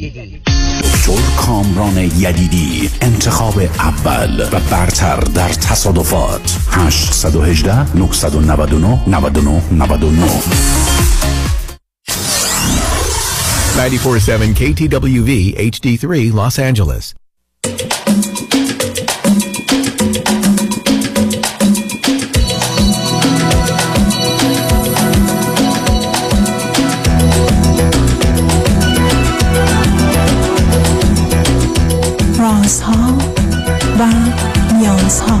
دکتر کامران یدیدی انتخاب اول و برتر در تصادفات 818 999 99 99 947 KTWV HD3 Los Angeles. رازها و نیازها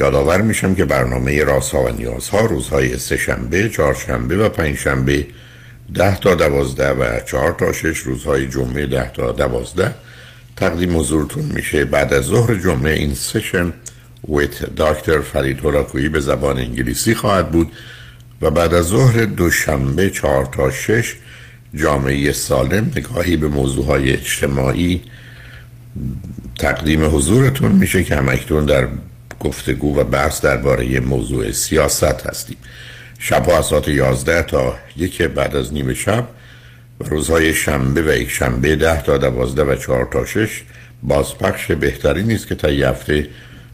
یادآور میشم که برنامه رازها و نیازها روزهای سه شنبه، چهارشنبه و پنج شنبه ده تا دوازده و چهار تا شش روزهای جمعه ده تا دوازده تقدیم حضورتون میشه. بعد از ظهر جمعه این سشن ویت دکتر فرید هلاکویی به زبان انگلیسی خواهد بود و بعد از ظهر دوشنبه چهار تا شش جامعه سالم نگاهی به موضوع های اجتماعی تقدیم حضورتون میشه که همکنون در گفتگو و بحث درباره موضوع سیاست هستیم. شب از ساعت 11 تا یک بعد از نیم شب و روزهای شنبه و یک شنبه 10 تا 12 و 4 تا 6 بازپخش بهتری نیست که تا هفته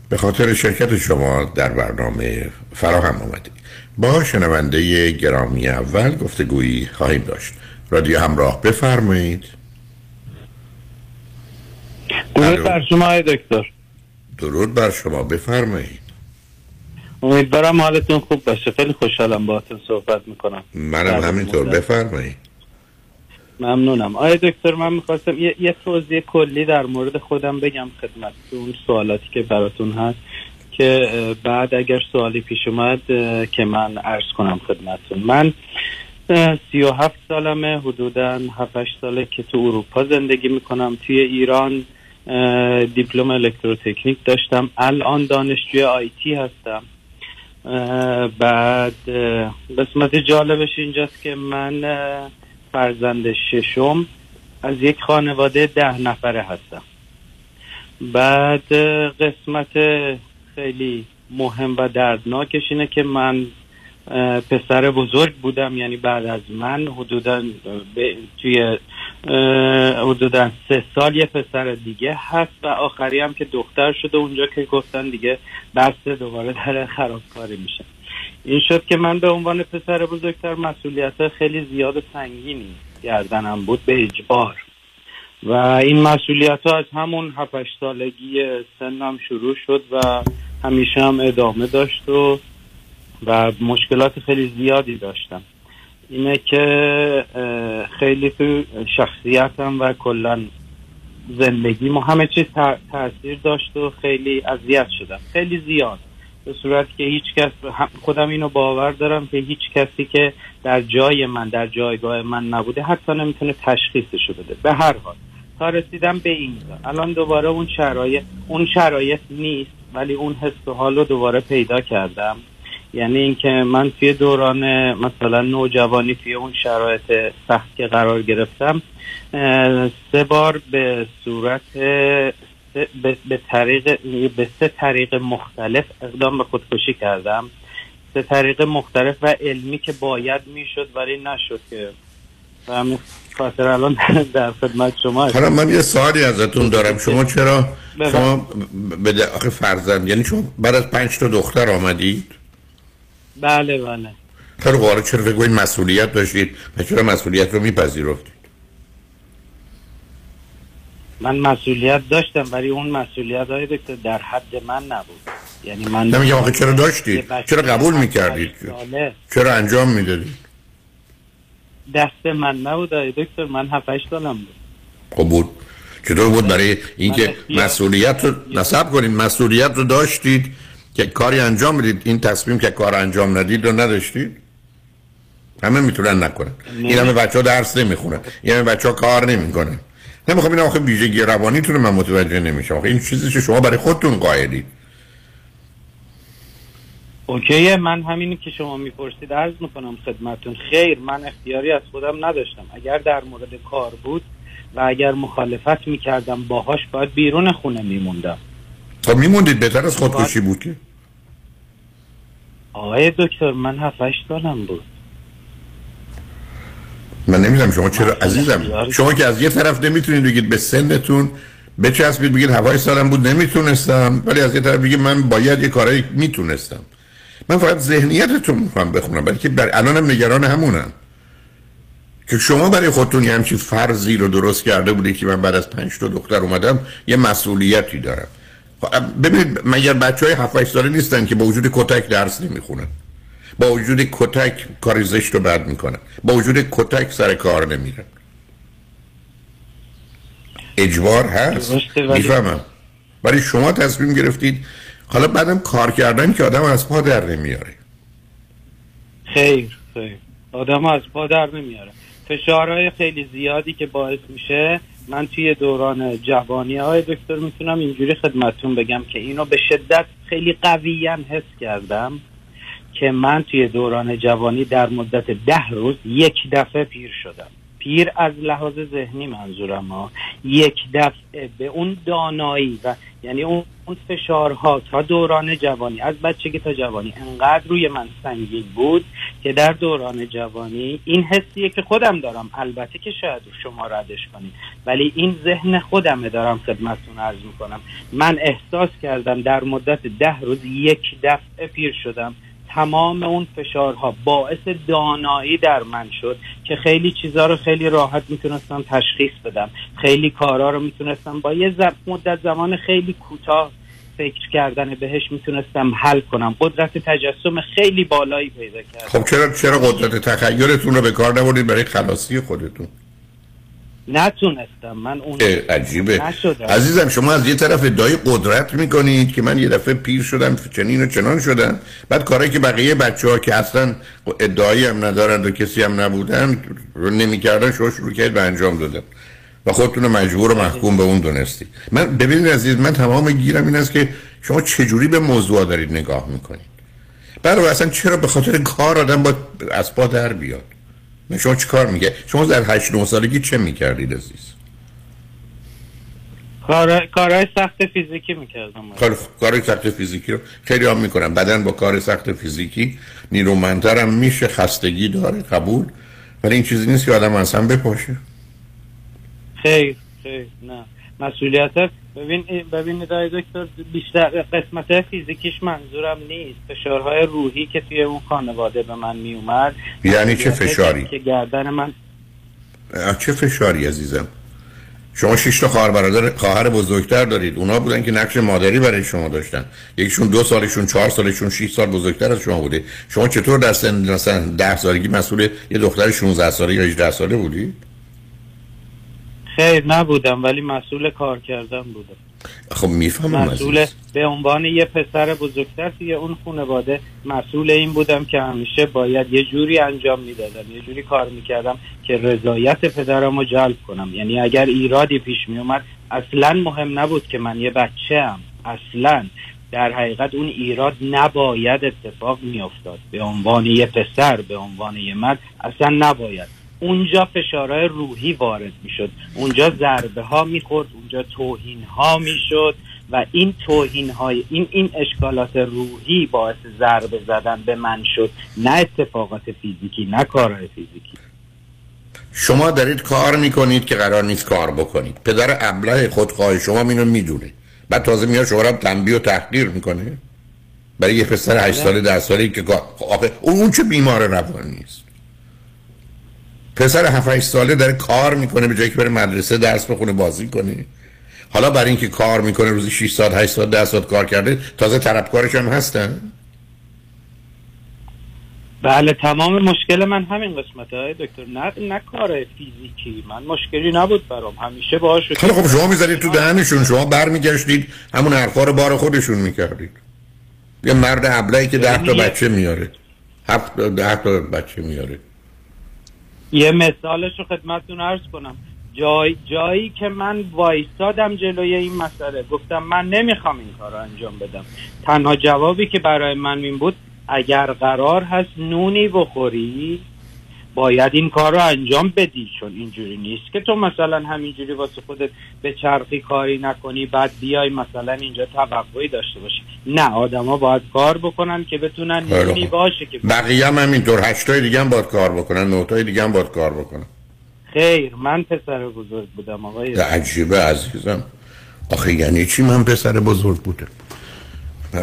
به خاطر شرکت شما در برنامه فراهم آمده. با شنونده گرامی اول گفتگویی خواهیم داشت. رادیو همراه بفرمایید. درود بر شما دکتر. درود بر شما بفرمایید. امیدوارم حالتون خوب باشه. خیلی خوشحالم باهاتون صحبت می‌کنم. منم همینطور. بفرمایید. ممنونم. آیا دکتر من می‌خواستم یه, یه توضیح کلی در مورد خودم بگم خدمتتون سوالاتی که براتون هست که بعد اگر سوالی پیش اومد که من عرض کنم خدمتتون. من سی و هفت سالمه حدودا هفتش ساله که تو اروپا زندگی می‌کنم. توی ایران دیپلم الکتروتکنیک داشتم. الان دانشجوی آیتی هستم. بعد قسمت جالبش اینجاست که من فرزند ششم از یک خانواده ده نفره هستم. بعد قسمت خیلی مهم و دردناکش اینه که من پسر بزرگ بودم. یعنی بعد از من حدودا توی حدودا سه سال. یه پسر دیگه هست و آخری هم که دختر شده اونجا که گفتن دیگه بس دوباره در خرابکاری میشه. این شد که من به عنوان پسر بزرگتر مسئولیت خیلی زیاد سنگینی گردنم بود به اجبار. و این مسئولیت ها از همون هفتش سالگی سنم شروع شد و همیشه هم ادامه داشت و و مشکلات خیلی زیادی داشتم. اینه که خیلی تو شخصیتم و کلا زندگی ما همه چیز تاثیر داشت و خیلی اذیت شدم. خیلی زیاد. به صورت که هیچ کس خودم اینو باور دارم که هیچ کسی که در جای من در جایگاه من نبوده حتی نمی‌تونه تشخیصشو بده. به هر حال. تا رسیدم به اینجا الان دوباره اون شرایط اون شرایط نیست ولی اون حس و حال رو دوباره پیدا کردم. یعنی اینکه من توی دوران مثلا نوجوانی توی اون شرایط سخت که قرار گرفتم سه بار به صورت به طریق به سه طریق مختلف اقدام به خودکشی کردم. سه طریق مختلف و علمی که باید می‌شد ولی نشد که. و خاطر الان در خدمت شما حالا من یه سوالی ازتون دارم. شما چرا؟ بله. شما به آخه فرزند یعنی شما بعد از پنج تا دختر آمدید؟ بله بله. خیلی قاره چرا فکر کنید مسئولیت داشتید؟ و چرا مسئولیت رو میپذیرفتید؟ من مسئولیت داشتم ولی اون مسئولیت های دکتر در حد من نبود. یعنی من نمیگم آخه چرا داشتید؟ چرا قبول می‌کردید؟ چرا انجام می‌دادید؟ دست من نبود دکتر. من 7 8 سالم بود. خب بود. چطور بود برای اینکه مسئولیت رو نصب کنید؟ مسئولیت رو داشتید. که کاری انجام بدید این تصمیم که کار انجام ندید رو نداشتید همه می‌تونن نکنن. این همه بچه ها درس نمی‌خونن. این همه بچه ها کار نمی‌کنن. نمی‌خوام این آخه ویژگی روانیتون رو من متوجه نمیشم. آخه این چیزی که شما برای خودتون قائلید اوکیه من همینی که شما می‌پرسید عرض می‌کنم خدمتون خیر من اختیاری از خودم نداشتم. اگر در مورد کار بود و اگر مخالفت می‌کردم باهاش باید بیرون خونه میموندم. خب میموندید بهتر از خودکشی بود که. آقای دکتر من 7 8 سالم بود. من نمی‌دونم شما چرا عزیزم. شما که از یه طرف نمی‌تونید بگید به سنتون بچسبید بگید هوای سالم بود نمی‌تونستم. ولی از یه طرف بگید من باید یه کارایی می‌تونستم. من فقط ذهنیتتون می‌خوام بخونم برای که بر الانم نگران همونم. که شما برای خودتون یه همچین فرضی رو درست کرده بودید که من بعد از پنج تا دختر اومدم یه مسئولیتی دارم. ببینید مگر بچه های 7 ساله نیستن که با وجود کتک درس نمی‌خونن. با وجود کتک کاری زشت رو بد می‌کنن. با وجود کتک سر کار نمیرن. اجبار هست. می‌فهمم. ولی شما تصمیم گرفتید. حالا بعدم کار کردن که آدم از پا در نمیاره. خیر خیر. آدم از پا در نمیاره. فشارهای خیلی زیادی که باعث میشه من توی دوران جوانی های دکتر می‌تونم اینجوری خدمتون بگم که اینو به شدت خیلی قویا حس کردم که من توی دوران جوانی در مدت ده روز یک دفعه پیر شدم. پیر از لحاظ ذهنی منظورم ها. یک دفعه به اون دانایی و یعنی اون فشارها تا دوران جوانی از بچگی تا جوانی انقدر روی من سنگین بود که در دوران جوانی این حسیه که خودم دارم. البته که شاید شما ردش کنید ولی این ذهن خودمه دارم خدمتتون عرض می‌کنم. من احساس کردم در مدت ده روز یک دفعه پیر شدم. تمام اون فشارها باعث دانایی در من شد که خیلی چیزها رو خیلی راحت می‌تونستم تشخیص بدم. خیلی کارها رو می‌تونستم با یه زب- مدت زمان خیلی کوتاه فکر کردن بهش می‌تونستم حل کنم. قدرت تجسم خیلی بالایی پیدا کردم خب چرا چرا قدرت تخیلتون رو به کار نبردید؟ برای خلاصی خودتون. نتونستم. من اون عجیبه. نشدم. عزیزم شما از یه طرف ادعای قدرت می‌کنید که من یه دفعه پیر شدم چنین و چنان شدم. بعد کارهایی که بقیه بچه ها که اصلا ادعایی هم ندارند و کسی هم نبودن رو نمی‌کردن شما شروع کرد به انجام دادن. و خودتون رو مجبور و محکوم به اون دونستی من ببینید عزیز من تمام گیرم این است که شما چجوری به موضوع دارید نگاه می‌کنید؟ برای اصلا چرا به خاطر کار آدم با از پا در بیاد؟ شما چی کار میگه شما در هشت نه سالگی چه می‌کردید عزیز؟ کار کارهای سخت فیزیکی می‌کردم. کار کار سخت فیزیکی رو خیلی هم می‌کنم. بدن با کار سخت فیزیکی نیرومندتر هم میشه خستگی داره قبول. ولی این چیزی نیست که آدم اصلا بپاشه. خیر خیر نه. مسئولیت ببین آقای دکتر بیشتر قسمت فیزیکیش منظورم نیست. فشارهای روحی که توی اون خانواده به من می یعنی چه فشاری؟ که گردن من چه فشاری عزیزم؟ شما شش تا خواهر برادر خواهر بزرگتر دارید. اونا بودن که نقش مادری برای شما داشتن. یکیشون دو سالشون چهار سالشون 6 سال بزرگتر از شما بوده. شما چطور در سن مثلا 10 سالگی مسئول یه دختر 16 ساله یا 18 ساله بودی؟ خیر نبودم ولی مسئول کار کردن بودم. خب می‌فهمم مسئول عزیز. به عنوان یه پسر بزرگتر توی اون خانواده مسئول این بودم که همیشه باید یه جوری انجام می‌دادم یه جوری کار می‌کردم که رضایت پدرم رو جلب کنم. یعنی اگر ایرادی پیش میومد اصلا مهم نبود که من یه بچه هم اصلا. در حقیقت اون ایراد نباید اتفاق میافتاد. به عنوان یه پسر به عنوان یه مرد اصلا نباید. اونجا فشارهای روحی وارد می‌شد. اونجا ضربه ها می‌خورد اونجا توهین ها می‌شد و این توهین های این این اشکالات روحی باعث ضربه زدن به من شد. نه اتفاقات فیزیکی نه کارهای فیزیکی. شما دارید کار می‌کنید که قرار نیست کار بکنید. پدر ابله خودخواه شما اینو می‌دونه. بعد تازه میاد شما رو تنبیه و تحقیر می‌کنه. برای یه پسر 8 ساله 10 ساله که خب آخه اون چه بیمار روانی است پسر 7 8 ساله داره کار می‌کنه به جایی که بره مدرسه درس بخونه بازی کنه. حالا برای اینکه کار می‌کنه روزی 6 ساعت 8 ساعت 10 ساعت کار کرده تازه طلبکارش هم هستن. بله تمام مشکل من همین قسمت های دکتر نه نه کار فیزیکی. من مشکلی نبود برام. همیشه باهاش خیلی خب شما می‌ذارید تو دهنشون. شما برمیگشتید همون حرفا رو بار خودشون می‌کردید. یه مرد ابلهی که ده تا بچه میاره هفت ده تا بچه میاره یه مثالش رو خدمتتون عرض کنم. جای جایی که من وایستادم جلوی این مسئله گفتم من نمی‌خوام این کار رو انجام بدم. تنها جوابی که برای من این بود اگر قرار هست نونی بخوری باید این کار رو انجام بدی چون اینجوری نیست که تو مثلا همینجوری واسه خودت به چرخی کاری نکنی بعد بیای مثلا اینجا توقعی داشته باشی. نه آدما باید کار بکنن که بتونن نونی خوب. باشه که بقیه هم همینطور هشتای دیگه هم باید کار بکنن نوتای دیگه هم باید کار بکنن. خیر من پسر بزرگ بودم آقای عجیبه عزیزم. آخه یعنی چی من پسر بزرگ بودم؟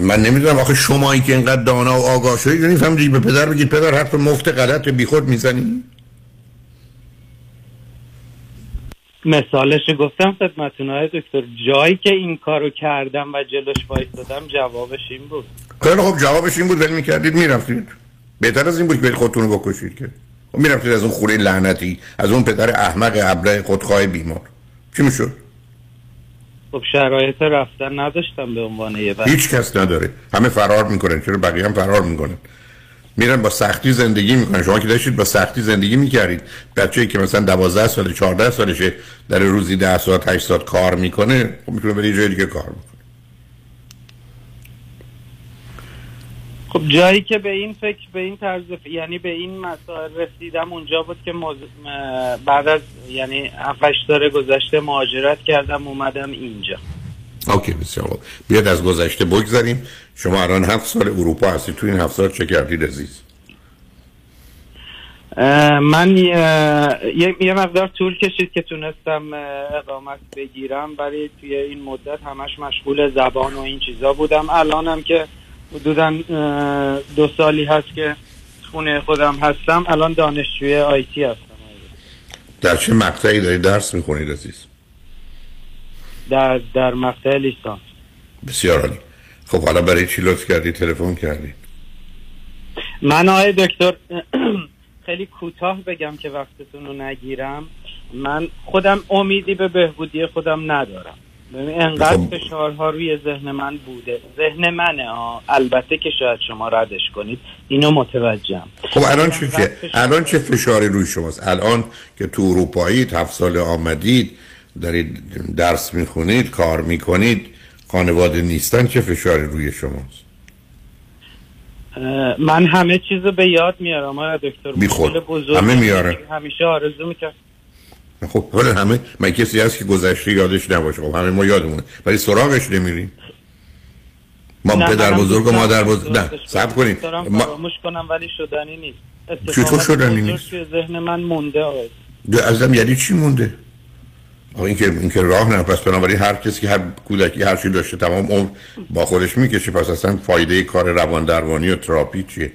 من نمی‌دونم آخه شمایی که اینقدر دانا و آگاه شدید نمی‌فهمید به پدر بگید پدر حرف مفت غلط بیخود می‌زنی؟ مثالش گفتم خدمتتون های دکتر. جایی که این کارو کردم و جلوش وایستادم جوابش این بود. خیلی خب جوابش این بود ولی می‌کردید می‌رفتید. بهتر از این بود که برید خودتون رو بکشید که. خب می‌رفتید از اون خوره لعنتی از اون پدر احمق ابله خودخواه بیمار. چی می‌شد؟ خب شرایط رفتن نداشتم به عنوان یه بچه. هیچ کس نداره. همه فرار می‌کنن. چرا؟ بقیه هم فرار می‌کنن. میرن با سختی زندگی می‌کنن. شما که داشتید با سختی زندگی می‌کردید. بچه‌ای که مثلا 12 سال 14 سالشه در روزی 10 ساعت 8 ساعت کار می‌کنه خب می‌تونه بره یه جای دیگه کار بکنه. خب جایی که به این فکر به این طرز ف- یعنی به این مسائل رسیدم اونجا بود که موز... م- بعد از یعنی 7 سال گذشته مهاجرت کردم اومدم اینجا. اوکی بسیار خوب. بیاد از گذشته بگذاریم شما الان هفت سال اروپا هستید تو این هفت سال چه کردید عزیز؟ من یه یه مقدار طول کشید که تونستم اقامت بگیرم ولی توی این مدت همش مشغول زبان و این چیزا بودم. الانم که حدودا دو سالی هست که خونه خودم هستم. الان دانشجوی آیتی هستم. در چه مقطعی دارید درس می‌خونید عزیز در در مقطع لیسانس. بسیار عالی. خب حالا برای چی لطف کردی؟ تلفن کردی؟ من آقای دکتر خیلی کوتاه بگم که وقتتون رو نگیرم. من خودم امیدی به بهبودی خودم ندارم. ببین انقدر. فشارها روی ذهن من بوده. ذهن منه ها البته که شاید شما ردش کنید. اینو متوجهم. خب الان چه که الان چه فشاری روی شماست؟ الان که تو اروپایید هفت سال آمدید دارید درس می‌خونید کار می‌کنید خانواده نیستن چه فشاری روی شماست؟ من همه چیز رو به یاد میارم آقای دکتر. بزرگی همه میاره. همیشه آرزو می‌کرد. خب حالا همه من کسی هست که گذشته یادش نباشه. خب همه ما یادمونه. ولی سراغش نمیریم. ما پدر بزرگ و مادر بزرگ. نه صبر. کنید. ما فراموش کنم ولی شدنی نیست. چطور شدنی نیست؟ ذهن من مونده آقای. ازم یعنی چی مونده؟ آقا این که این که راه نه. پس بنابراین هر کسی که هر کودکی هر چی داشته تمام عمر با خودش می‌کشه. پس اصلا فایده کار روان درمانی و تراپی چیه؟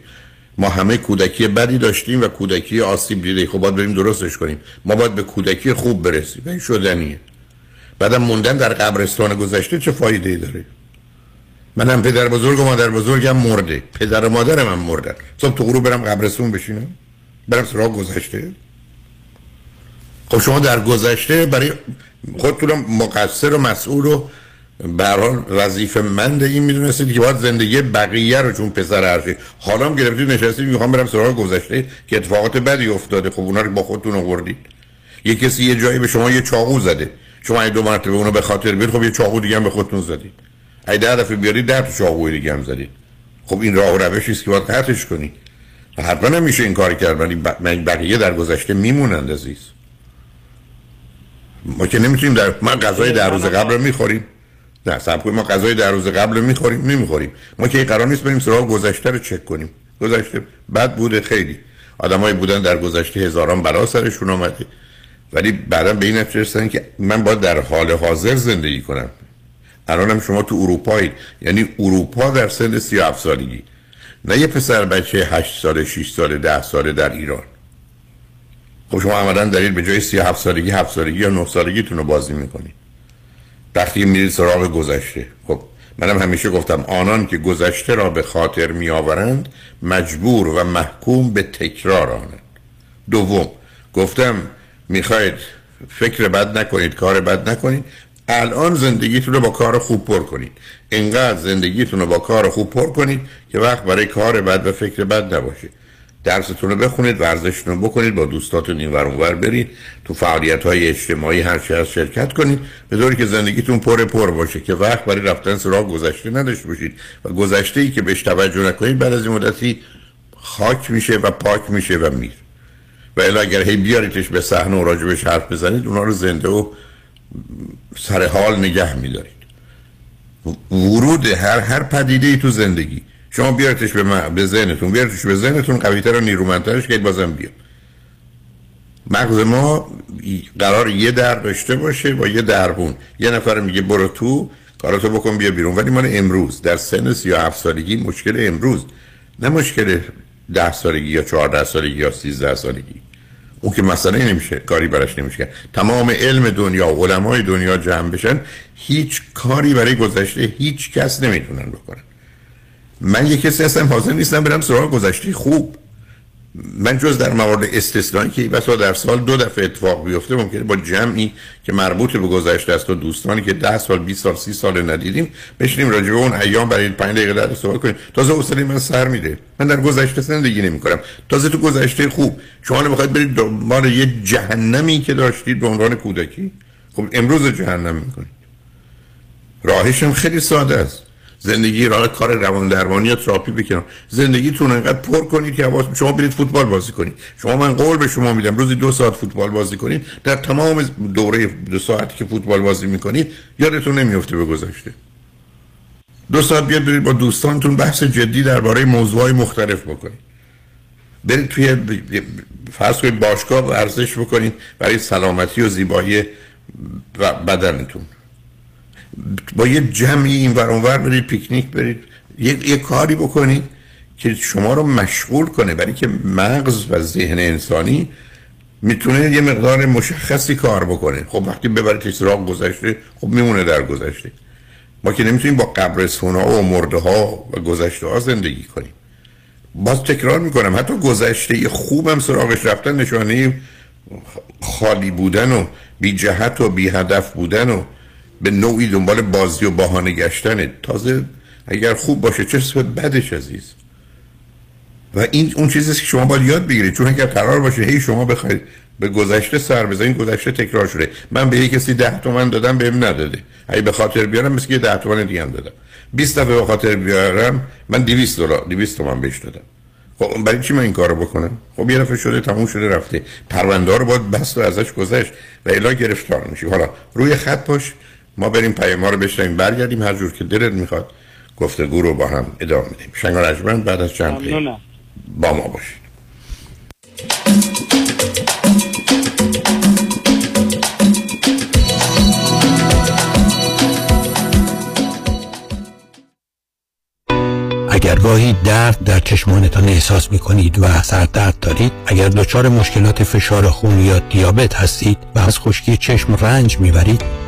ما همه کودکی بدی داشتیم و کودکی آسیب دیده خب باید بریم درستش کنیم. ما باید به کودکی خوب برسیم. این شدنیه. بعدم موندن در قبرستان گذشته چه فایده ای داره؟ منم پدر بزرگ و مادر بزرگم مرده. پدر و مادرم هم مردن. صبح تو غروب برم قبرستون بشینم. برم سراغ گذشته. خب شما در گذشته برای خودتون مقصر و مسئول و به هر حال وظیفه مند این می‌دونستید که باید زندگی بقیه رو چون پسر هرشی حالا هم گرفتید نشستید می‌خوام برم سراغ گذشته که اتفاقات بدی افتاده. خب اونا رو با خودتون آوردید. یه کسی یه جایی به شما یه چاقو زده. شما این دو مرتبه اونو به خاطر بیارید خب یه چاقو دیگه هم به خودتون زدید. اگه ده دفعه بیارید ده تا چاقوی دیگه هم زدید. خب این راه و روشی است که باید قطعش کنید. حتما نمیشه این کار کرد. ولی ب- بقیه در گذشته میمونند عزیز. ما که نمی‌تونیم در ما غذای در روز قبل رو می‌خوریم. نه کنیم ما غذای در روز قبل می‌خوریم نمی‌خوریم. ما که قرار نیست بریم سراغ گذشته رو چک کنیم. گذشته بد بوده خیلی. آدمایی بودن در گذشته هزاران بلا سرشون آمده ولی بعدا به این نتیجه که من باید در حال حاضر زندگی کنم. الانم شما تو اروپایی یعنی اروپا در سن 37 سالگی. نه یه پسر بچه 8 ساله 6 ساله 10 ساله در ایران. خب شما عملا دارید به جای 37 سالگی 7 سالگی یا 9 سالگیتون رو بازی می‌کنید. وقتی میرید سراغ گذشته. خب منم همیشه گفتم آنان که گذشته را به خاطر میآورند مجبور و محکوم به تکرار آنند. دوم گفتم می‌خواید فکر بد نکنید کار بد نکنید الان زندگیتون رو با کار خوب پر کنید. اینقدر زندگیتون رو با کار خوب پر کنید که وقت برای کار بد و فکر بد نباشه. درستون رو بخونید ورزشتون رو بکنید با دوستاتون این ور برید تو فعالیت های اجتماعی هر چی از شرکت کنید به طوری که زندگیتون پر پر باشه که وقت برای رفتن سراغ گذشته نداشته باشید و گذشته ای که بهش توجه نکنید بعد از این مدتی خاک میشه و پاک میشه و میر. و اگر هی بیاریدش به صحنه و راجبش حرف بزنید اونا رو زنده و سر حال نگه میدارید. ورود هر هر پدیده ای تو زندگی. شما بیارتش به, به ذهنتون. بیارتش به ذهنتون قویتر و نیرومندترش که بازم بیاد. مغز ما قرار یه در داشته باشه با یه دربون. یه نفر میگه برو تو کاراتو بکن بیا بیرون. ولی مال امروز در سن 37 سالگی مشکل امروز. نه مشکل 10 سالگی یا 14 سالگی یا 13 سالگی. اون که مسئله نمیشه کاری براش نمیشه تمام علم دنیا علمای دنیا جمع بشن هیچ کاری برای گذشته هیچ کس نمی‌تونن بکنن. من یه کسی هستم حاضر نیستم برم سراغ گذشته. خوب. من جز در موارد استثنایی که بسا در سال دو دفعه اتفاق بیفته ممکنه با جمعی که مربوط به گذشته است و دوستانی که ده سال 20 سال 30 سال ندیدیم بشینیم راجع به اون ایام برای 5 دقیقه در صحبت کنیم. تازه حوصله من سر میده. من در گذشته زندگی نمی کنم تازه تو گذشته خوب. شما می‌خواید برید دنبال یه جهنمی که داشتید به عنوان کودکی؟ خب امروز جهنم می‌کنید. راهشم خیلی ساده است. زندگی را کار روان درمانی یا تراپی بکنم. زندگیتون انقدر پر کنید که حواس شما برید فوتبال بازی کنید. شما من قول به شما میدم روزی دو ساعت فوتبال بازی کنید. در تمام دوره دو ساعتی که فوتبال بازی می‌کنید یادتون نمیفته به گذشته. دو ساعت بیاد برید با دوستانتون بحث جدی درباره موضوعات مختلف بکنید. برید توی فرض کنید باشگاه ورزش بکنید برای سلامتی و زیبایی بدنتون. با یه جمعی این ور برید پیکنیک برید. یه،, یه کاری بکنید که شما رو مشغول کنه. برای که مغز و ذهن انسانی می‌تونه یه مقدار مشخصی کار بکنه. خب وقتی ببرید سراغ گذشته خب میمونه در گذشته. ما که نمی‌تونیم با قبرستون ها و مرده ها و گذشته ها زندگی کنیم. باز تکرار می‌کنم حتی گذشته خوبم سراغش رفتن نشانه خالی بودن و بی جهت و بی هدف بودن و به نوعی دنبال بازی و بهانه گشتنه. تازه اگر خوب باشه چه صفت بدش عزیز. و این اون چیزی که شما باید یاد بگیرید. چون اگر قرار باشه هی شما بخواید به گذشته سر بزنید گذشته تکرار شده. من به یک کسی ده تومن دادم بهم نداده. اگه به خاطر بیارم مثل که ده تومن دیگه هم دادم. 20 دفعه به خاطر بیارم من 200 دلار 200 تومن بهش دادم. خب برای چی من این کارو بکنم؟ خب یه دفعه شده تموم شده رفته. پرونده رو باید بست و ازش گذشت و الا گرفتار میشی. حالا روی خط باش. ما بریم پیام رو بشنیم برگردیم هر جور که دلت می‌خواد. گفتگو رو با هم ادامه میدیم شنگار اجمن بعد از چند پیام. با ما باشید. اگر گاهی درد در چشمانتان احساس می کنید و سردرد دارید اگر دچار مشکلات فشار خون یا دیابت هستید و از خشکی چشم رنج می‌برید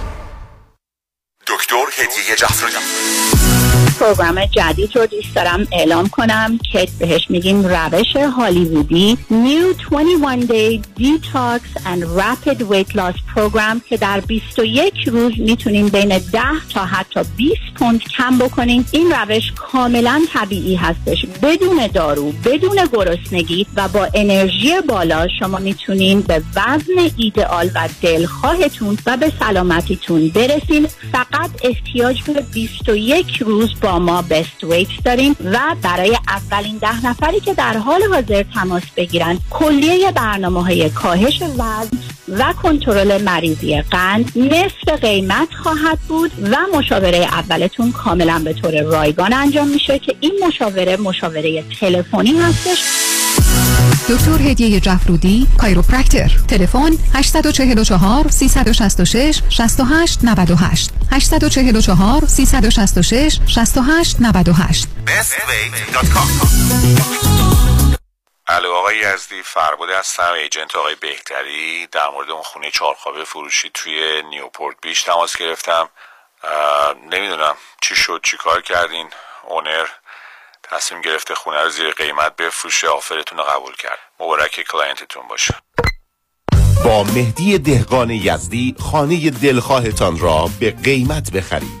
دکتر هدیه جعفری. پروگرام جدید رو دوست دارم اعلام کنم که بهش میگیم روش هالیوودی. New 21 Day Detox and Rapid Weight Loss Program که در 21 روز می‌تونیم بین 10 تا حتی 20 پوند کم بکنیم. این روش کاملا طبیعی هستش. بدون دارو بدون گرسنگی و با انرژی بالا شما می‌تونین به وزن ایدئال و دلخواهتون و به سلامتیتون برسین. فقط احتیاج به 21 روز با ما بست ویت داریم و برای اولین ده نفری که در حال حاضر تماس بگیرن کلیه برنامه های کاهش وزن و کنترل مریضی قند نصف قیمت خواهد بود و مشاوره اولتون کاملا به طور رایگان انجام میشه که این مشاوره مشاوره تلفنی هستش. دکتر هدیه جفرودی کایروپرکتر. تلفن 844 366 68 98 844 366 68 98 الو آقای یزدی فرباده هستم agent آقای بهتری. در مورد اون خونه چهارخوابه فروشی توی Newport Beach تماس گرفتم. نمی‌دونم چی شد چی کار کردین owner؟ تصمیم گرفته خونه رو زیر قیمت بفروشه offer تون رو قبول کرد. مبارک client تون باشه. با مهدی دهقان یزدی خانه دلخواهتان را به قیمت بخرید.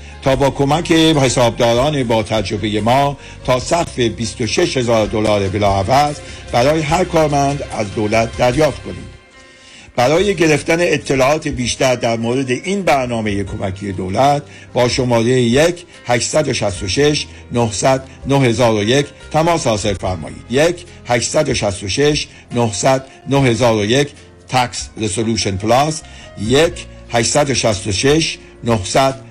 تا با کمک حسابداران با تجربه ما تا سقف 26 هزار دلار بلاعوض برای هر کارمند از دولت دریافت کنید برای گرفتن اطلاعات بیشتر در مورد این برنامه کمکی دولت با شماره 1 866 900 9001 تماس حاصل فرمایید. 1 866 900 9001 تکس رسولوشن پلاس 1 866 900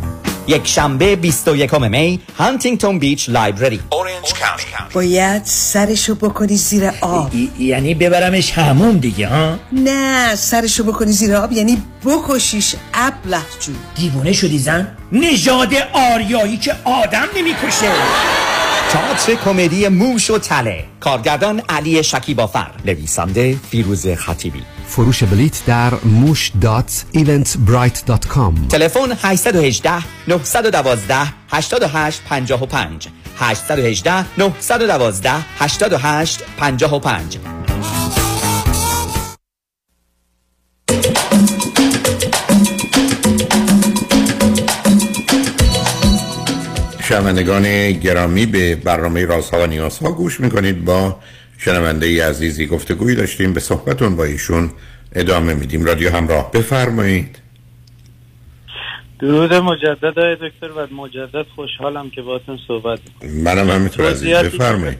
یک شنبه 21 می Huntington Beach Library. Orange County باید سرشو بکنی زیر آب. یعنی ببرمش حموم دیگه ها؟ نه سرشو بکنی زیر آب یعنی بکشیش ابله جون دیوونه شدی زن؟ نژاد آریایی که آدم نمی‌کشه. تئاتر کمدی موش و تله. کارگردان علی شکیبافر. نویسنده فیروز خطیبی. فروش بلیت در موش dot Eventbrite dot com. تلفن 818 912 88 55 818 912 88 55 شنوندگان گرامی به برنامه رازها و نیازها گوش می‌کنید. با شنونده ای عزیزی گفتگویی داشتیم. به صحبتون با ایشون ادامه میدیم. رادیو همراه. بفرمایید. درود مجدد های دکتر و مجدد خوشحالم که باتون صحبت منم همینطور عزیز. بفرمایید.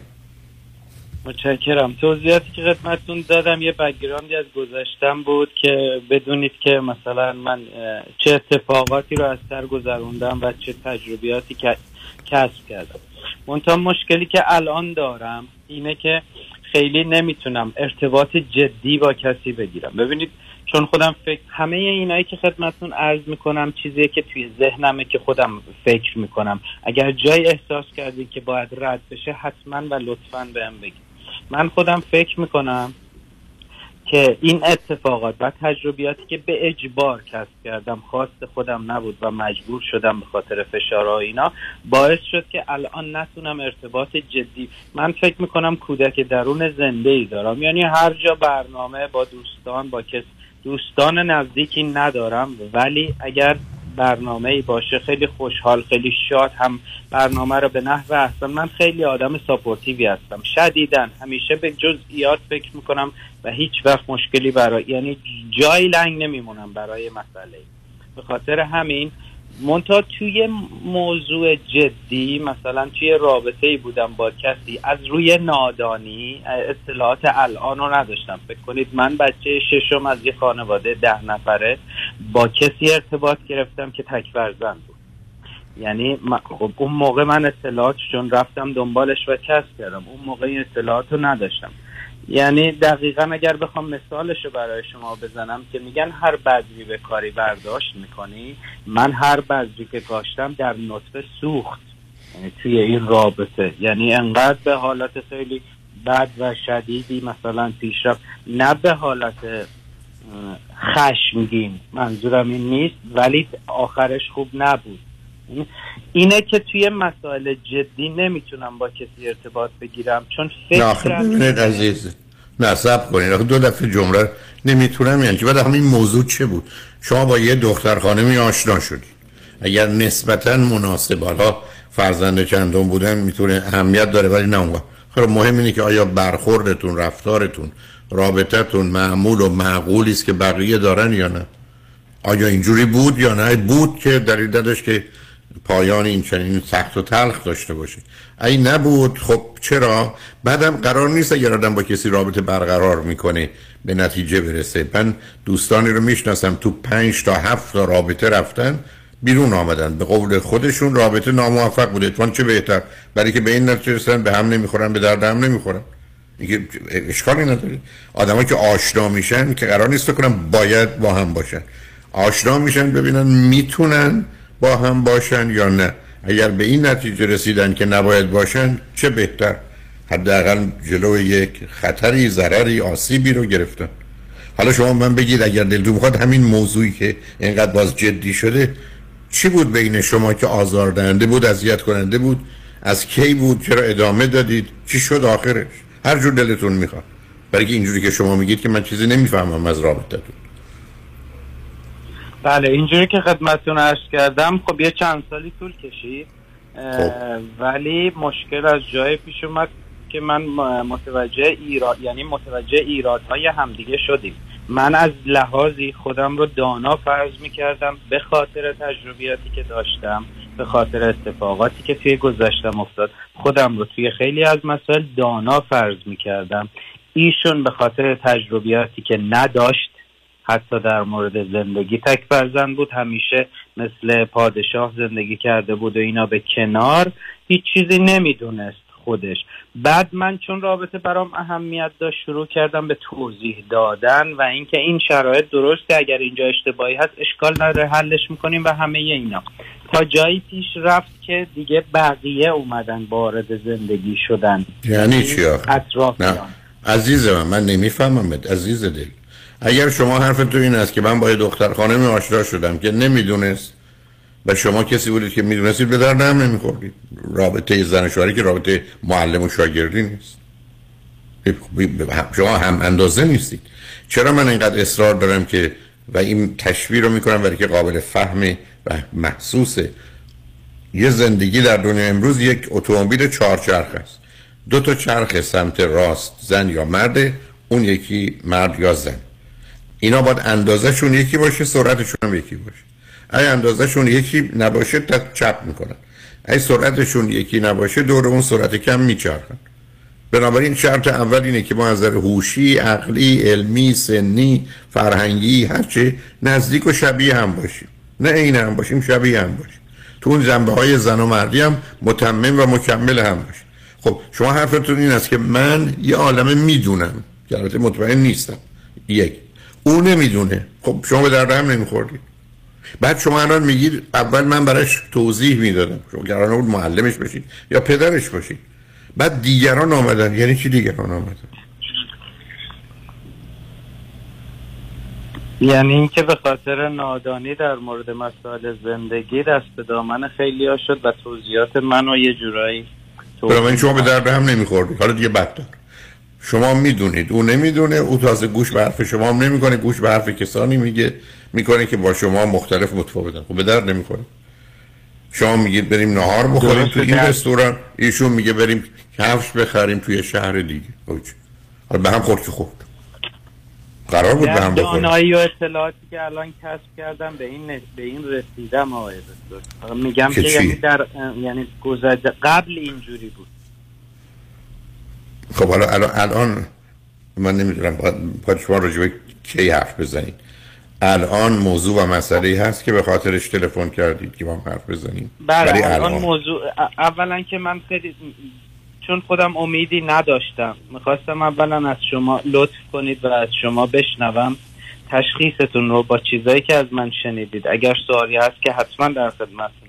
متشکرم. توضیحاتی که خدمتتون دادم یه بگراندی از گذشتم بود که بدونید که مثلا من چه اتفاقاتی رو از سر گذروندم و چه تجربیاتی کسب کردم. منتها مشکلی که الان دارم اینه که خیلی نمی‌تونم ارتباط جدی با کسی بگیرم. ببینید چون خودم فکر همه اینایی که خدمتون عرض می‌کنم چیزیه که توی ذهنمه که خودم فکر می‌کنم. اگر جای احساس کردید که باید رد بشه حتما و لطفا بهم بگید من خودم فکر می‌کنم که این اتفاقات و تجربیاتی که به اجبار کسب کردم خواست خودم نبود و مجبور شدم به خاطر فشارها اینا باعث شد که الان نتونم ارتباط جدی. من فکر می‌کنم کودک درون زنده ای دارم. یعنی هر جا برنامه با دوستان با کس دوستان نزدیکی ندارم. ولی اگر برنامه ای باشه. خیلی خوشحال خیلی شاد هم برنامه رو به نحو احسن من خیلی آدم ساپورتیوی هستم. شدیدن همیشه به جزئیات فکر می‌کنم و هیچ وقت مشکلی برای یعنی جای لنگ نمیمونم برای مسئله. به خاطر همین منتها توی موضوع جدی مثلا توی رابطه ای بودم با کسی از روی نادانی اطلاعات الان رو نداشتم. فکر کنید من بچه ششم از یه خانواده ده نفره با کسی ارتباط گرفتم که تک فرزند بود. یعنی خب اون موقع من اطلاعات چون رفتم دنبالش و کسب کردم. اون موقع این اطلاعات رو نداشتم. یعنی دقیقا اگر بخوام مثالش رو برای شما بزنم که میگن هر بذری به کاری برداشت می‌کنی من هر بذری که کاشتم در نطفه سوخت. یعنی توی این رابطه. یعنی انقدر به حالت خیلی بد و شدیدی مثلا پیشرفت نه به حالت خشمگین. منظورم این نیست ولی آخرش خوب نبود. اینه که توی مسائل جدی نمی‌تونم با کسی ارتباط بگیرم چون فکرم نه عزیز نصب کنید دو دفعه جمله نمی‌تونم یعنی بعد همین موضوع چه بود؟ شما با یه دختر خانمی آشنا شدید. اگر نسبتا مناسب حالا فرزند چندم بودن می‌تونه اهمیت داره ولی نه اونگاه خب مهم اینه که آیا برخوردتون رفتارتون رابطتون معمول و معقولی است که بقیه دارن یا نه؟ آیا اینجوری بود یا نه؟ بود که دلیل دادش که پایان این چنین سخت و تلخ داشته باشه. ای نبود خب چرا؟ بعدم قرار نیست اگر آدم با کسی رابطه برقرار می‌کنه به نتیجه برسه. من دوستانی رو می‌شناسم تو پنج تا هفت تا رابطه رفتن بیرون آمدن. به قول خودشون رابطه ناموفق بوده اتفاقا چه بهتر؟ برای که به این نتیجه رسن به هم نمی‌خورن به درد هم نمی‌خورن. اشکالی نداره. آدمایی که آشنا میشن که قرار نیست کنم باید با هم باشن. آشنا میشن ببینن می‌تونن با هم باشن یا نه. اگر به این نتیجه رسیدن که نباید باشن چه بهتر؟ حداقل جلو یک خطری ضرری آسیبی رو گرفتن. حالا شما من بگید اگر دلتون می‌خواد همین موضوعی که اینقدر باز جدی شده چی بود بین شما که آزاردهنده بود اذیت کننده بود؟ از کی بود؟ چرا ادامه دادید؟ چی شد آخرش؟ هر جور دلتون می‌خواد. برای اینجوری که شما میگید که من چیزی نمی‌فهمم از رابطتون بله اینجوری که خدمتتون عرض کردم خب یه چند سالی طول کشید خب. ولی مشکل از جای پیش اومد که من متوجه ایراد یعنی متوجه ایرادهای همدیگه شدیم من از لحاظی خودم رو دانا فرض می کردم به خاطر تجربیاتی که داشتم به خاطر اتفاقاتی که توی گذشتم افتاد خودم رو توی خیلی از مسائل دانا فرض می کردم ایشون به خاطر تجربیاتی که نداشت حتی در مورد زندگی تک فرزند بود. همیشه مثل پادشاه زندگی کرده بود و اینا به کنار. هیچ چیزی نمی‌دونست خودش. بعد من چون رابطه برام اهمیت داشت شروع کردم به توضیح دادن و اینکه این شرایط درسته اگر اینجا اشتباهی هست اشکال نداره حلش می‌کنیم و همه اینا. تا جایی پیش رفت که دیگه بقیه اومدن وارد زندگی شدن. یعنی چی اطراف نه. عزیز من من نمی‌فهمم. عزیز دل. اگر شما حرف تو این است که من با یه دختر خانمی آشنا شدم که نمی‌دونست و شما کسی بودید که می‌دونستید به درد هم نمیخوردید. رابطه زن شوهری که رابطه معلم و شاگردی نیست. شما هم اندازه نیستید. چرا من اینقدر اصرار دارم که و این تشویر رو می‌کنم برای که قابل فهم و محسوسه یه زندگی در دنیا امروز یک اتومبیل چهارچرخ است. دو تا چرخ سمت راست زن یا مرد اون یکی مرد یا زن. اینا باید اندازهشون یکی باشه سرعتشون هم یکی باشه. اگه اندازهشون یکی نباشه تا چپ می‌کنن. اگه سرعتشون یکی نباشه دور اون سرعت کم میچرخن. بنابراین شرط اول اینه که ما از نظر هوشی، عقلی، علمی، سنی، فرهنگی هرچه نزدیک و شبیه هم باشیم. نه این هم باشیم شبیه هم باشیم. تو اون جنبه های زن و مردی هم متمم و مکمل هم باشیم. خب شما حرفتون این است که من یه عالم می‌دونم. که البته مطمئن نیستم. یک. او نمی‌دونه. خب شما به درد هم نمیخوردید بعد شما الان میگید اول من براش توضیح می‌دادم. شما قرار بود معلمش بشید یا پدرش باشید. بعد دیگران آمدن. یعنی چی دیگران آمدن؟ یعنی اینکه به خاطر نادانی در مورد مسائل زندگی دست به دامن خیلی ها شد و توضیحات منو یه جورایی من شما به درد هم نمیخوردید حالا دیگه بدتر شما می‌دونید. او نمی‌دونه. او تازه گوش به حرف شما هم نمی‌کنه. گوش به حرف کسانی میگه می‌کنه که با شما مختلف متفاوتن. خب به درد نمی‌خوره. شما میگید بریم نهار بخوریم تو این رستوران. ایشون میگه بریم کفش بخریم توی شهر دیگه. خب حالا به هم خورد که خورد. قرار بود به هم بخوریم. دانایی و اطلاعاتی که الان کسب کردم به این به این رسیدم آقای دکتر. میگم که, یعنی در یعنی گذشته قبل اینجوری بود. خب حالا الان, الان من نمی‌دونم باید شما راجبه کی حرف بزنید. الان موضوع و مسئله هست که به خاطرش تلفن کردید که ما حرف بزنیم. بله الان موضوع اولا که من خیلی چون خودم امیدی نداشتم می‌خواستم اولا از شما لطف کنید و از شما بشنوم. تشخیصتون رو با چیزایی که از من شنیدید. اگر سوالی هست که حتما در خدمتتونم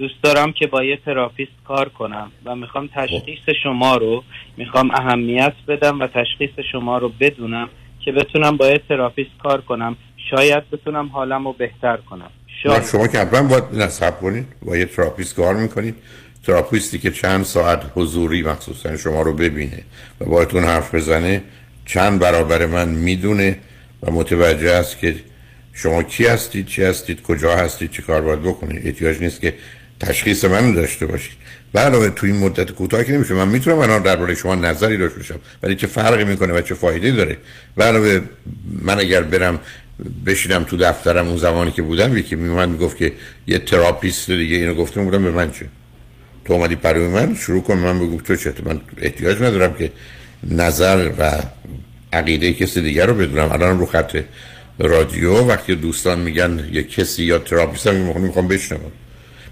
دوست دارم که با یه تراپیست کار کنم و می‌خوام تشخیص شما رو می‌خوام اهمیت بدم و تشخیص شما رو بدونم که بتونم با یه therapist کار کنم. شاید بتونم حالم رو بهتر کنم. شاید. شما که حتما باید نصب کنید با یه therapist کار می‌کنید. therapist ی که چند ساعت حضوری مخصوصا شما رو ببینه و باهاتون حرف بزنه چند برابر من می‌دونه و متوجه است که شما کی هستید چی هستید کجا هستید چه کار باید بکنید. احتیاج نیست که تشخیص من داشته باشید. علاوه تو این مدت کوتاه که نمیشه من می‌تونم الان درباره شما نظری داشته باشم ولی چه فرقی می‌کنه و چه فایده داره؟ علاوه من اگر برم بشینم تو دفترم اون زمانی که بودم یکی میومد می‌گفت که یه تراپیست دیگه اینو گفتم بودم به من چه؟ تو اومدی پروی من؟ شروع کن من بگو تو چه؟ من احتیاج ندارم که نظر و عقیده کسی دیگر رو بدونم. الان رو خط رادیو وقتی دوستان میگن یه کسی یا تراپیست هم می‌خوام بشنوم.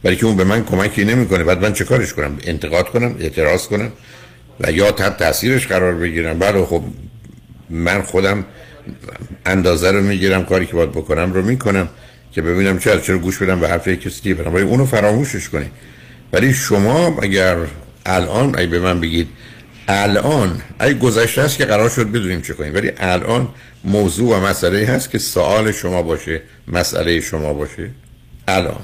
ولی که اون به من کمکی نمی‌کنه. بعد من چه کارش کنم؟ انتقاد کنم؟ اعتراض کنم؟ و یا تحت تاثیرش قرار بگیرم؟ بله خب من خودم اندازه رو می‌گیرم کاری که باید بکنم رو می‌کنم که ببینم چرا چرا گوش بدم به حرف کسی دیگه برم ولی اونو فراموشش کنید. ولی شما اگر الان ای به من بگید الان ای گذشته است که قرار شد بدونیم چه کنیم. ولی الان موضوع و مسئله هست که سوال شما باشه مسئله شما باشه. الان.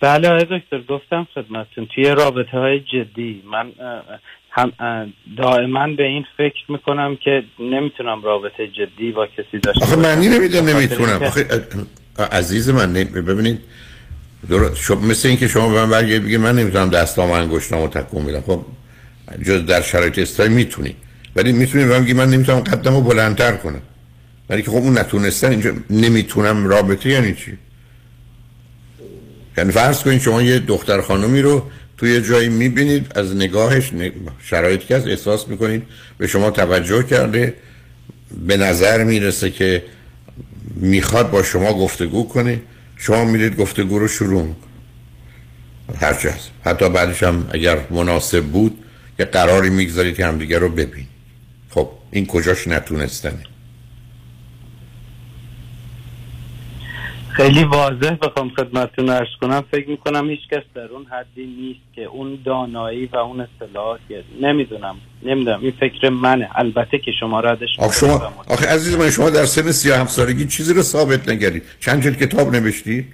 بله آقای دکتر گفتم خدمتتون. توی رابطه های جدی من هم دائما به این فکر می‌کنم که نمی‌تونم رابطه جدی با کسی داشته آخه معنی نمیده نمی‌تونم. آخه عزیز من ببینید شب مثل اینکه شما به من برگردید بگید من نمی‌تونم دستام و انگشتامو تکون بدم. خب جز در شرایط استای می‌تونی. ولی می‌تونی به من من نمی‌تونم قدمو بلندتر کنم. ولی که خب اون نتونستن اینجا نمی‌تونم رابطه یعنی چی؟ یعنی فرض کنید شما یه دختر خانمی رو توی جایی می‌بینید از نگاهش شرایطی که از احساس می‌کنید به شما توجه کرده به نظر می‌رسه که می‌خواد با شما گفتگو کنه. شما میرید گفتگو رو شروع هرچه هست. حتی بعدش هم اگر مناسب بود یه قراری می‌گذارید که همدیگه رو ببین خب این کجاش نتونستنه؟ خیلی واضح بخوام خدمتتون ارز کنم. فکر می‌کنم هیچ کس در اون حدی نیست که اون دانایی و اون اصطلاحات نمی‌دونم نمی‌دونم این فکر منه. البته که شما ردش آخه شما آخه عزیز من شما در سن 37 سالگی چیزی رو ثابت نگردید چند جلد کتاب نوشتی؟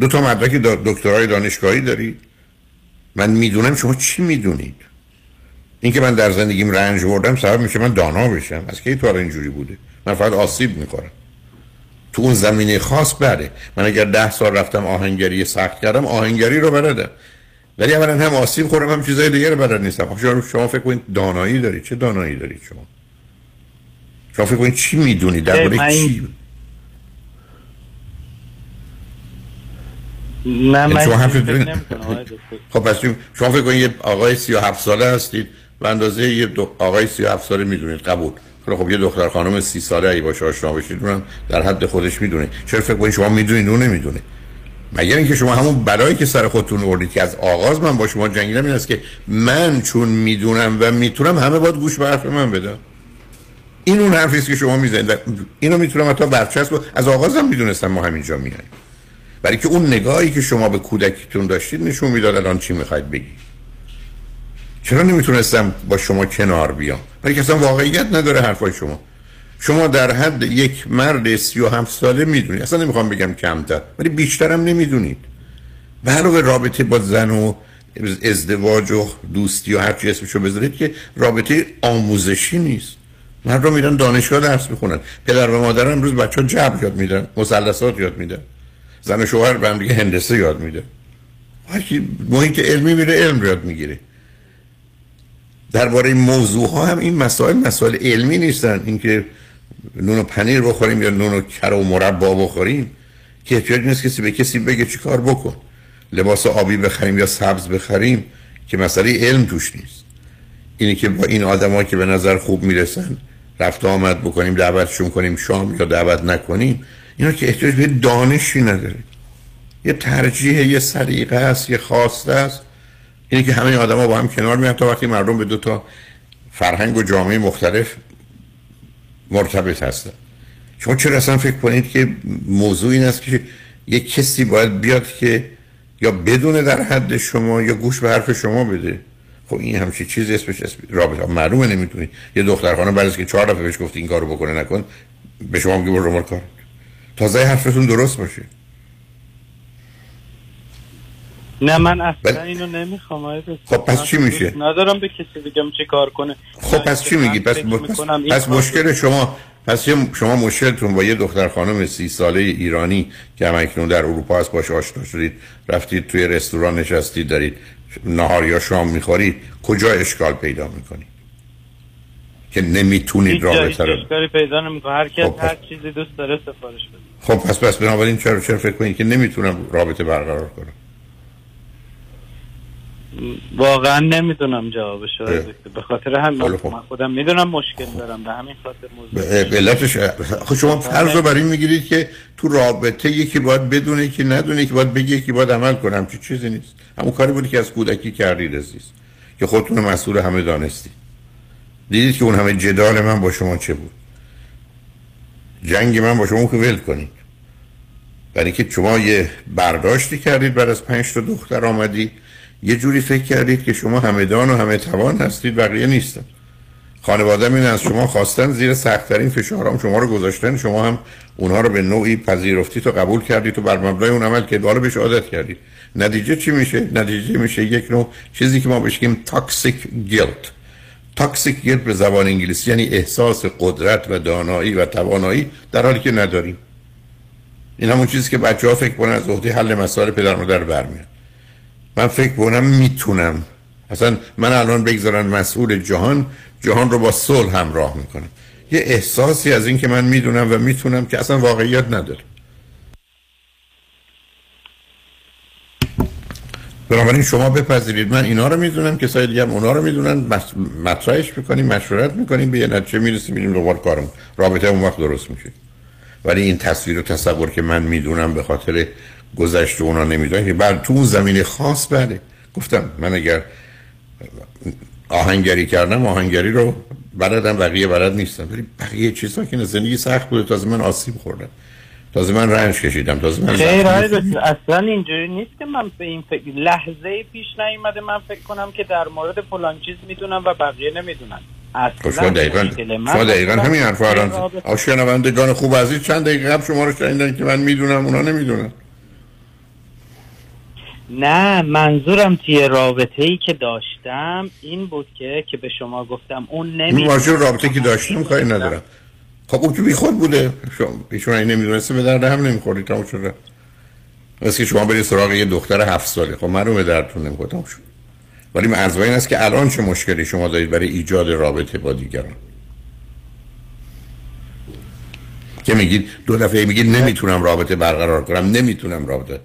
دو تا مدرک دکترای دانشگاهی دارید من می‌دونم شما چی می‌دونید. اینکه من در زندگیم رنج بردم سبب میشه من دانا بشم. از کی تو اینجوری بوده؟ من فقط آسیب می‌خورم. تو اون زمینه خاص بره. من اگر ده سال رفتم آهنگری سخت کردم آهنگری رو بلدم. ولی اولا هم آسیب خورم هم چیزای دیگه رو بلد نیستم. خب شما فکر کنید دانایی دارید. چه دانایی دارید شما؟ شما فکر کنید چی می‌دونید؟ درباره چی؟ نه من شما هم. خب پس شما فکر کنید یه آقای 37 ساله هستید. و اندازه یه دو آقای 37 ساله می‌دونید. قبول. خیلی خب یه دختر خانم 30 ساله ای باشه آشنا بشید اونم در حد خودش می‌دونه. چرا فکر کنید شما می‌دونید اون نمی‌دونه. مگر اینکه شما همون بلایی که سر خودتون آوردید که از آغاز من با شما جنگیدم این است که من چون می‌دونم و می‌تونم همه باید گوش به حرف من بدن. این اون حرفی است که شما می‌زنید. اینو می‌تونم حتی برچسب از آغازم می‌دونستم ما همینجا میایم برای که اون نگاهی که شما به کودکیتون داشتید نشون می‌داد الان چی می‌خواید بگی چرا نمی‌تونستم با شما کنار بیام؟ برای که اصلا واقعیت نداره حرفای شما. شما در حد یک مرد سی و هفت ساله می‌دونید. اصلا نمی‌خوام بگم کمتر ولی بیشترم نمی‌دونید. به علاوه رابطه با زن و ازدواج و دوستی و هر چی اسمشو بذارید که رابطه آموزشی نیست. مردم میرن دانشگاه درس می‌خونن. پدر و مادر امروز بچه ها جبر یاد میدن مثلثات یاد میدن. زن و شوهر به هم دیگه هندسه یاد میده. محیط علمی میره علم یاد می‌گیره. درباره موضوع ها هم این مسائل مسائل علمی نیستن. اینکه نون و پنیر بخوریم یا نون و کره و مربا بخوریم که احتیاج نیست کسی به کسی بگه چی کار بکن. لباس آبی بخریم یا سبز بخریم که مسئله علم توش نیست. اینی که با این آدمایی که به نظر خوب می‌رسن رفت آمد بکنیم دعوتشون کنیم شام یا دعوت نکنیم اینا که احتیاج به دانشی نداره. یه ترجیح یه سلیقه است یه خواسته است. اینی که همه آدما با هم کنار میان تا وقتی مردم به دو تا فرهنگ و جامعه مختلف مرتبط هستن. شما چرا اصلا فکر کنید که موضوع این است که یه کسی باید بیاد که یا بدونه در حد شما یا گوش به حرف شما بده؟ خب این همچی چیز اسمش اسم رابطه معلومه نمی‌تونید یه دختر خانم بعد از که چهار دفعه بهش گفت این کارو بکنه نکن به شما میگه برو کار تازه حرفتون درست باشه. نه من اصلا بل- اینو نمی‌خوام. خب پس چی میشه؟ ندارم به کسی بگم چه کار کنه. خب پس چی میگی؟ پس, پس, پس مشکل شما پس شما مشکلتون با یه دختر خانم سی ساله ایرانی که هم اکنون در اروپا هست باش آشنا شدید رفتید توی رستوران نشستید دارید نهار یا شام می‌خورید کجا اشکال پیدا می‌کنید که نمی‌تونید رابطه رو اشکالی پیدا نمی‌کنه هر کس خب، هر چیزی دوست داره سفارش بده. خب پس پس بنابراین چرا چرا فکر کنید که نمی‌تونم رابطه برقرار کنم؟ واقعا نمی‌دونم جوابش رو اه. دکتر. به خاطر همین خیلی خوب. من خودم می‌دونم مشکل دارم. به همین خاطر موضوع علتش خب شما فرض رو برای این می‌گیرید که تو رابطه یکی باید بدونه که ندونه که باید بگه که باید عمل کنم چه چیزی نیست. همون کاری بودی که از کودکی کردید عزیز که خودتون مسئول همه دانستید دیدید که اون همه جدال من با شما چه بود؟ جنگ من با شما که ول کنید. برای که شما یه برداشتی کردید بعد از پنج تا دختر آمدی. یه جوری فکر کردید که شما همدان و همه توان هستید بقیه نیستن. خانواده این از شما خواستن زیر سختترین فشارام شما رو گذاشتن. شما هم اونها رو به نوعی پذیرفتید و قبول کردید و بر مبنای اون عمل که بالا بهش عادت کردید. نتیجه چی میشه؟ نتیجه میشه یک نوع چیزی که ما بهش میگیم toxic guilt toxic guilt به زبان انگلیسی یعنی احساس قدرت و دانایی و توانایی در حالی که نداریم. این همون چیزی که بچه ها فکر کنن از عهده حل مسائل پدر مادر برمیاد. من فکر کنم می‌تونم. اصلا من الان بگذارن مسئول جهان جهان رو با صلح همراه می‌کنم یه احساسی از این که من می‌دونم و می‌تونم که اصلا واقعیت نداره. بنابراین شما بپذیرید. من اینا رو می‌دونم کسای دیگه هم اونا رو می‌دونن. مطرحش می‌کنیم مشورت می‌کنیم به یه نتیجه می‌رسیم میریم دوباره کارم رابطه اون وقت درست میشه. ولی این تصویر و تصور که من می‌دونم به خاطر گذشته اونا نمی‌دونم که بعد تو اون زمینه خاص بله. گفتم من اگر آهنگری کردم آهنگری رو بلدم بقیه بلد نیستم ولی بقیه چیزها که زندگی سخت بوده تازه من آسیب خوردم. تازه من رنج کشیدم. تازه من خیر اصلا اینجوری نیست که من به این فکر لحظه پیش نیومده من فکر کنم که در مورد فلان چیز می‌دونم و بقیه نمی‌دونن. خب شما اصلا دقیقا من شما دقیقا اصلا همین حرف الان شنوندگان خوب عزیز چند دقیقه قبل شما رو شنیدن که من می‌دونم اونا نمی‌دونن. نه منظورم توی رابطه ای که داشتم این بود که که به شما گفتم اون این نمی واژه رابطه که داشتم کاری ندارم. خب اون تو بی خود بوده. شما ایشون این نمی‌دونسته به درد هم نمی‌خوری تمام شده مثل که شما برید سراغ یه دختر هفت ساله. خب من رو به دردتون نمی‌خواد تمام شد. ولی این است که الان چه مشکلی شما دارید برای ایجاد رابطه با دیگران؟ که میگید دو دفعه میگید نمی‌تونم رابطه برقرار کنم. نمی‌تونم رابطه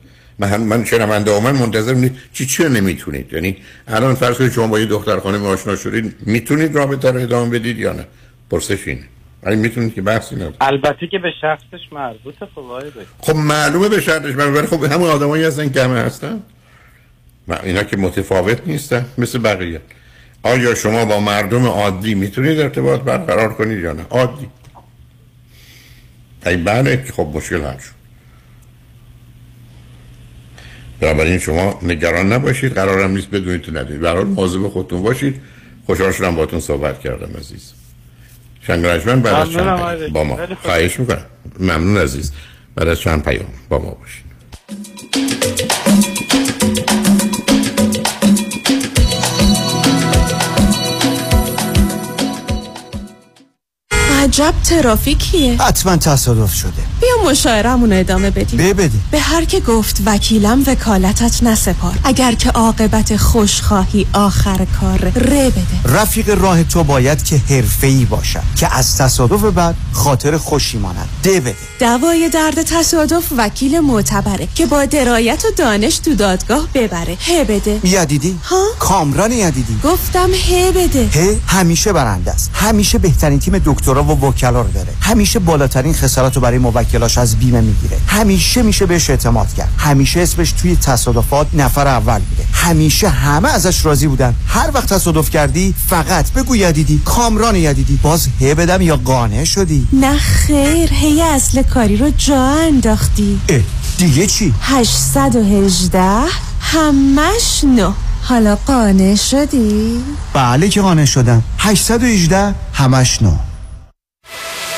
من من شنونده و من منتظر می چی چی نمی‌تونید؟ یعنی الان فرض کنید شما با یه دختر خانم آشنا شدید می‌تونید رابطه رو ادامه بدید یا نه؟ پرسش اینه. ولی می‌تونید که بحثی نداره البته که به شخصش مربوطه خب. خب معلومه به شرطش من خب همون آدمایی هستن که همه هستن. ما اینا که متفاوت نیستن مثل بقیه. آیا شما با مردم عادی می‌تونید ارتباط برقرار کنید یا نه؟ عادی. ای بله خب مشکل حل شد. بنابراین شما نگران نباشید قرارم نیست بدونید تو ندونید. برای مواظب خودتون باشید. خوشحال شدم باتون صحبت کردم عزیز. شنگرجمن بعد از چند با ما. خواهش می‌کنم. ممنون عزیز. بعد از چند پیام با ما باشید. عجب ترافیکیه. حتما تصادف شده. بیا مشاعرمون ادامه بدیم. بده به هر که گفت وکیلم وکالتت نسپار. اگر که عاقبت خوش خواهی آخر کار ره بده. رفیق راه تو باید که حرفه‌ای باشد که از تصادف بعد خاطر خوشی ماند. ده بده. دوای درد تصادف وکیل معتبره که با درایت و دانش تو دادگاه ببره. ه بده. یدیدی؟ ها؟ کامران یدیدی. گفتم ه بده. ه همیشه برنده است. همیشه بهترین تیم دکترا و وکلا رو داره. همیشه بالاترین خسارت رو برای موکلاش از بیمه می‌گیره. همیشه میشه بهش اعتماد کرد. همیشه اسمش توی تصادفات نفر اول بوده. همیشه همه ازش راضی بودن. هر وقت تصادف کردی فقط بگو یدیدی. کامران یدیدی. باز هه بدم یا قانع شدی. نه خیر هی اصل کاری رو جا انداختی. اه دیگه چی؟ 818 همش نو حالا قانع شدی؟ بله که قانع شدم. 818 همش نو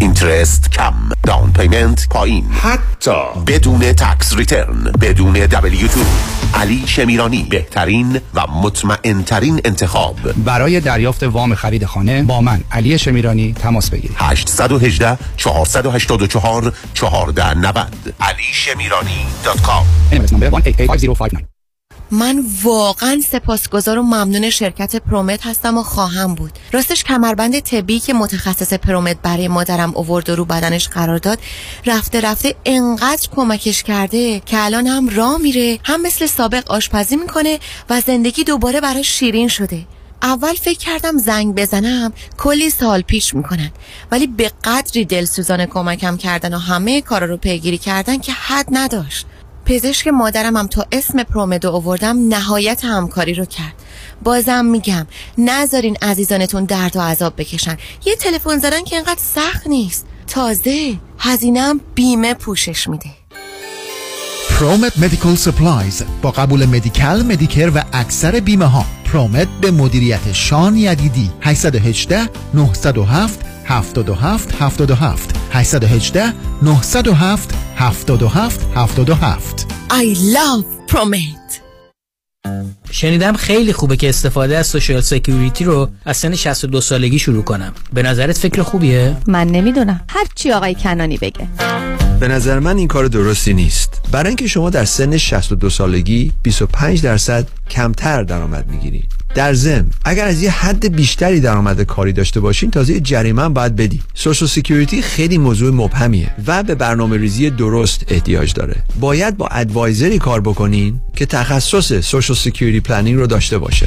interest کم. down payment پایین. حتی بدون tax return بدون دبلیو تو علی شمیرانی بهترین و مطمئن ترین انتخاب. برای دریافت وام خرید خانه با من علی شمیرانی تماس بگیرید. 818 484 1490 علی شمیرانی dot com. NMLS number 1885059. من واقعا سپاسگزار و ممنون شرکت پرومت هستم و خواهم بود. راستش کمربند طبی که متخصص پرومت برای مادرم اوورد و رو بدنش قرار داد رفته رفته انقدر کمکش کرده که الان هم راه میره هم مثل سابق آشپزی می‌کنه و زندگی دوباره براش شیرین شده. اول فکر کردم زنگ بزنم کلی سال پیش می‌کنن. ولی به قدری دلسوزان کمکم کردن و همه کارا رو پیگیری کردن که حد نداشت. پزشک مادرم هم تا اسم ProMed و آوردم نهایت همکاری رو کرد. بازم میگم نذارین عزیزانتون درد و عذاب بکشن. یه تلفن زدن که اینقدر سخت نیست. تازه هزینم بیمه پوشش میده. ProMed Medical Supplies با قبول Medi-Cal Medicare و اکثر بیمه ها ProMed به مدیریت شان یدیدی 818 907 77 77 818 907 77 77 I love پرومت شنیدم خیلی خوبه که استفاده از social security رو از سن 62 سالگی شروع کنم. به نظرت فکر خوبیه؟ من نمی‌دونم. هر چی آقای کنانی بگه. به نظر من این کار درستی نیست. برای اینکه شما در سن 62 سالگی 25 درصد کمتر درآمد می‌گیرید. در ضمن اگر از یه حد بیشتری درآمد کاری داشته باشین تازه جریمه هم باید بدی social security خیلی موضوع مبهمیه و به برنامه ریزی درست احتیاج داره. باید با advisor ی کار بکنین که تخصص social security planning رو داشته باشه.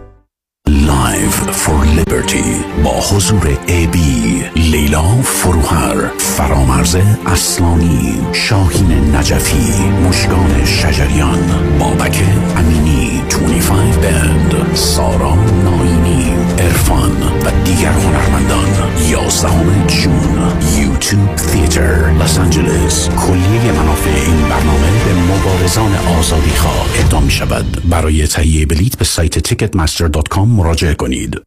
62 Live for Liberty با حضور ای بی لیلا فروهر فرامرز اصلانی شاهین نجفی مشگان شجریان بابک امینی 25 بند سارا ناینی ارفان و دیگر هنرمندان 11 جون یوتیوب تیتر لس آنجلس کلیه منافع این برنامه به مبارزان آزادی خواه اقدام شود برای تهیه بلیت به سایت ticketmaster.com مراجعه کنید.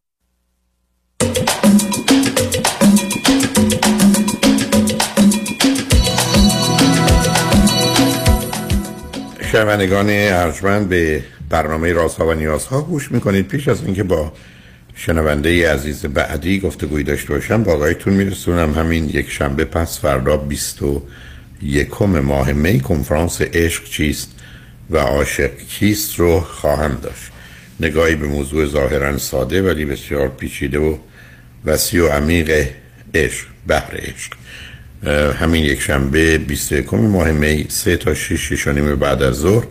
شنوندگان ارجمند به برنامه رازها و نیازها گوش می‌کنید. پیش از اینکه با شنونده عزیز بعدی گفتگوی داشته باشم. با آقایتون میرسونم. همین یک شنبه پس فردا 21 ماه می کنفرانس عشق چیست و عاشق کیست رو خواهم داشت. نگاهی به موضوع ظاهرا ساده ولی بسیار پیچیده و وسیع و عمیق عشق بحر عشق. همین یک شنبه 21 ماه می 3 تا 6 6 بعد از ظهر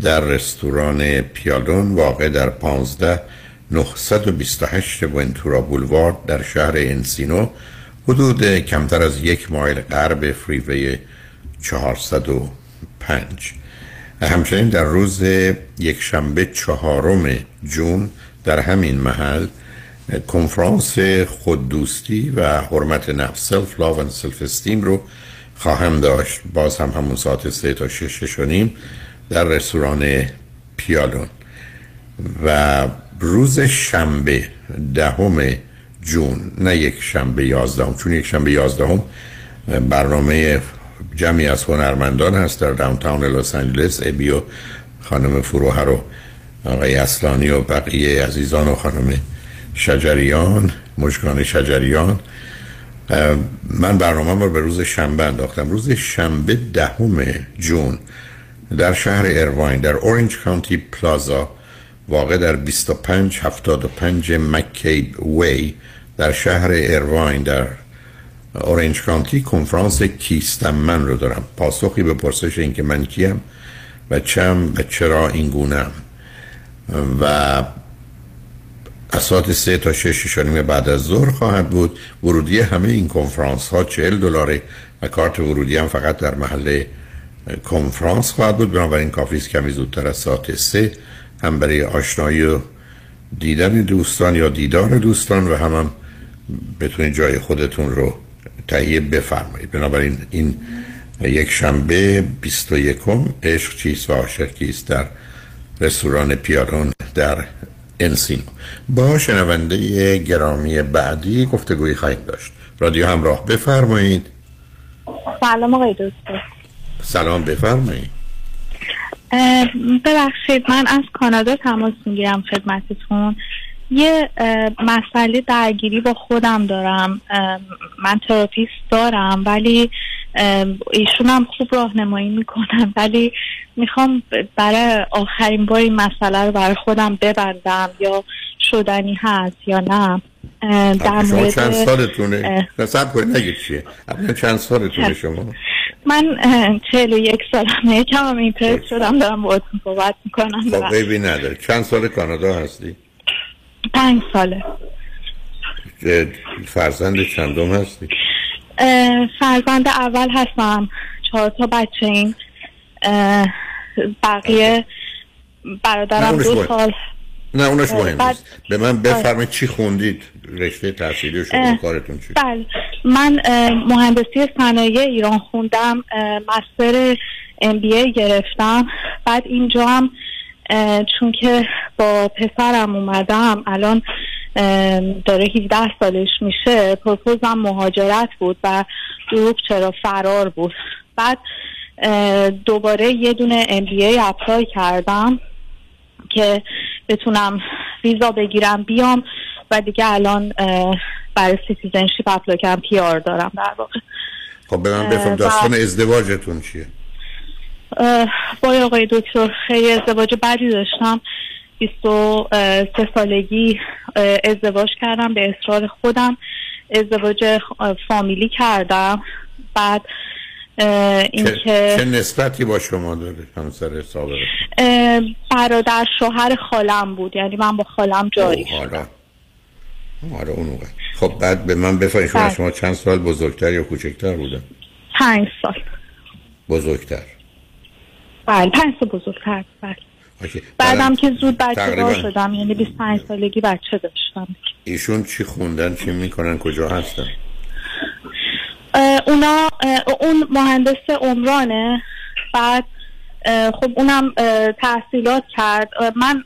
در رستوران پیالون واقع در 15 928 ونتورا بولوارد در شهر انسینو حدود کمتر از یک مایل غرب فریوی 405 همچنین در روز یک شنبه چهارم جون در همین محل کنفرانس خوددوستی و حرمت نفس self love و self esteem رو خواهم داشت. باز هم همون ساعت سه تا شش و نیم در رستوران پیالون. و روز شنبه دهم جون نه یک شنبه یازدهم. چون یک شنبه یازدهم برنامه جمعی از هنرمندان هست در downtown لس آنجلس. ابی و خانم فروهر و آقای اصلانی و بقیه عزیزان و خانم شجریان مشکان شجریان. من برنامه رو به روز شنبه انداختم. روز شنبه دهم جون در شهر ارواین در اورنج کانتی پلازا واقع در 2575 مکیب وی در شهر ارواین در اورنج کانتی کنفرانس کیستم من رو دارم. پاسخی به پرسش اینکه من کیم و چم و چرا این گونم و اسات سه تا شش بعد از ظهر خواهد بود. ورودی همه این کنفرانس ها چهل دلاره و کارت ورودی هم فقط در محل کنفرانس خواهد بود. بنابراین کافی کمی زودتر از ساعت سه هم برای آشنایی و دیدن دوستان یا دیدار دوستان و هم, هم بتونید جای خودتون رو تهیه بفرمایید. بنابراین این یک شنبه 21 عشق چیست و عاشق کیست در رستوران پیارون در انسینو. با شنونده گرامی بعدی گفتگوی خواهید داشت. رادیو همراه بفرمایید. سلام آقای دکتر. سلام بفرمایید. ببخشید من از کانادا تماس می‌گیرم خدمتتون. یه مسئله درگیری با خودم دارم. من تراپیست دارم ولی ایشون هم خوب راهنمایی می‌کنن ولی می‌خوام برای آخرین بار این مسئله رو برای خودم ببندم یا شدنی هست یا نه. در مورد چند سالتونه؟ نصب کنید نگید چیه؟ چند سالتونه شما؟ من چهل و یک سالمه. کم هم اینترس شدم دارم باهاتون صحبت می‌کنم. خب عیبی نداره. چند سال کانادا هستی؟ پنج ساله. فرزند چندم هستی؟ فرزند اول هستم. چهار تا بچه این بقیه برادرم دو سال. نه اونش مهم نیست. به من بفرمایید چی خوندید. رشته تحصیلی شما کارتون چی؟ بله. من مهندسی صنایع ایران خوندم مستر ام بی گرفتم. بعد اینجا هم چون که با پسرم اومدم الان داره 17 سالش میشه purpose م مهاجرت بود و دروب چرا فرار بود. بعد دوباره یه دونه MBA apply کردم که بتونم ویزا بگیرم بیام و دیگه الان برای citizenship apply کردم PR دارم در واقع. خب به من بفهم داستان ازدواجتون چیه؟ با آقای دکتر خیلی ازدواج بدی داشتم. 23 سالگی ازدواج کردم به اصرار خودم. ازدواج فامیلی کردم. بعد اینکه چه, چه نسبتی با شما داره همسر سابق برادر شوهر خالم بود. یعنی من با خالم جاری شدم. آره اون خب بعد به من بفرمایید شما, شما چند سال بزرگتر یا کوچکتر بودن پنج سال. بزرگتر. بله پنج سال بزرگتر بله. بعدم که زود بچه دار شدم یعنی 25 سالگی بچه داشتم. ایشون چی خوندن چی می‌کنن کجا هستن؟ اونا اون مهندس عمرانه بعد خب اونم تحصیلات کرد. من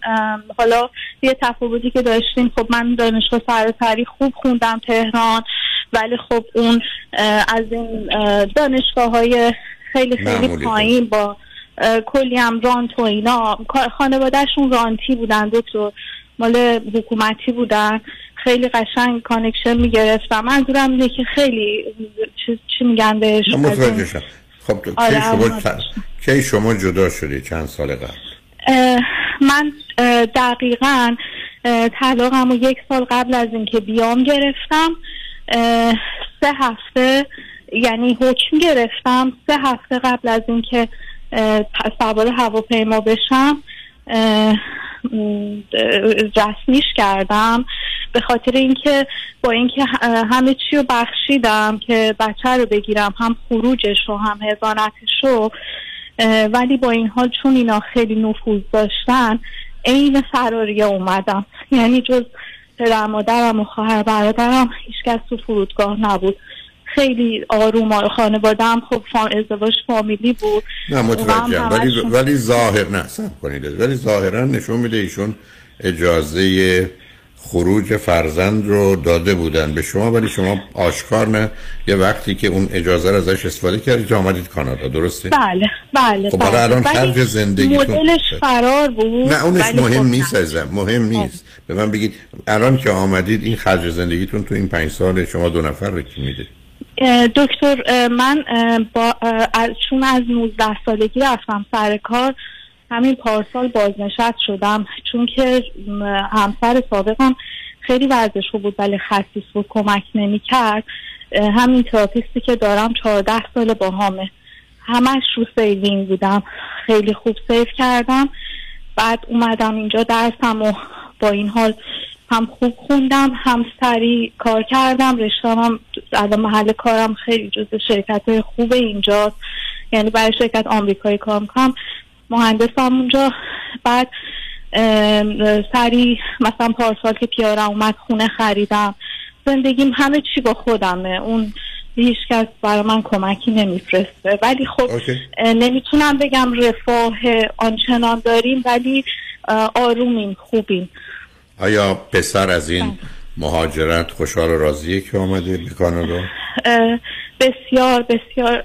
حالا یه تفاوتی که داشتیم خب من دانشگاه سراسری خوب خوندم تهران ولی خب اون از این دانشگاه های خیلی خیلی پایین با کلی هم رانت و اینا خانوادهشون رانتی بودن دکتر مال حکومتی بودن. خیلی قشنگ connection می‌گرفتم منظورم اینه که خیلی چی, میگن بهش؟ خب کی آره شما کی شما جدا شدی چند سال قبل؟ من دقیقا طلاقم و یک سال قبل از اینکه بیام گرفتم سه هفته یعنی حکم گرفتم سه هفته قبل از اینکه سوار هواپیما بشم رسمیش کردم به خاطر اینکه با اینکه همه چی رو بخشیدم که بچه رو بگیرم هم خروجش رو هم هزانتش رو ولی با این حال چون اینا خیلی نفوذ داشتن عین فراریه اومدم. یعنی جز پدر مادرم و خواهر برادرم هیچکس تو فرودگاه نبود. خیلی آروم خانوادم خب ازدواج فامیلی بود. نه متوجه ولی, ولی ظاهر نه کنید. ولی ظاهرا نشون میده ایشون اجازه خروج فرزند رو داده بودن به شما ولی شما آشکار نه. یه وقتی که اون اجازه رو ازش استفاده کردید که آمدید کانادا درسته؟ بله بله خب بله. الان خرج زندگی مدلش فرار بود نه اونش مهم خب نیست ازم مهم نیست. به من بگید الان که آمدید این خرج زندگیتون تو این پنج سال شما دو نفر رو کی میده؟ دکتر من با چون از 19 سالگی رفتم سر کار همین پارسال بازنشست شدم. چون که همسر سابقم خیلی ورزش بود ولی خسیس بود کمک نمی کرد همین تراپیستی که دارم 14 سال باهامه. همش رو saving بودم. خیلی خوب save کردم. بعد اومدم اینجا درسم و با این حال هم خوب خوندم هم سریع کار کردم. رشتم هم الان محل کارم خیلی جز شرکت خوب اینجا یعنی برای شرکت آمریکایی کار می‌کنم مهندسم اونجا. بعد سری مثلا پارسال که پیارم اومد خونه خریدم. زندگیم همه چی با خودمه. اون هیچ کس برای من کمکی نمیفرسته. ولی خب نمی‌تونم بگم رفاه آنچنان داریم ولی آرومیم خوبیم. آیا پسر از این بله. مهاجرت خوشحال و راضیه که آمده به کانادا؟ بسیار بسیار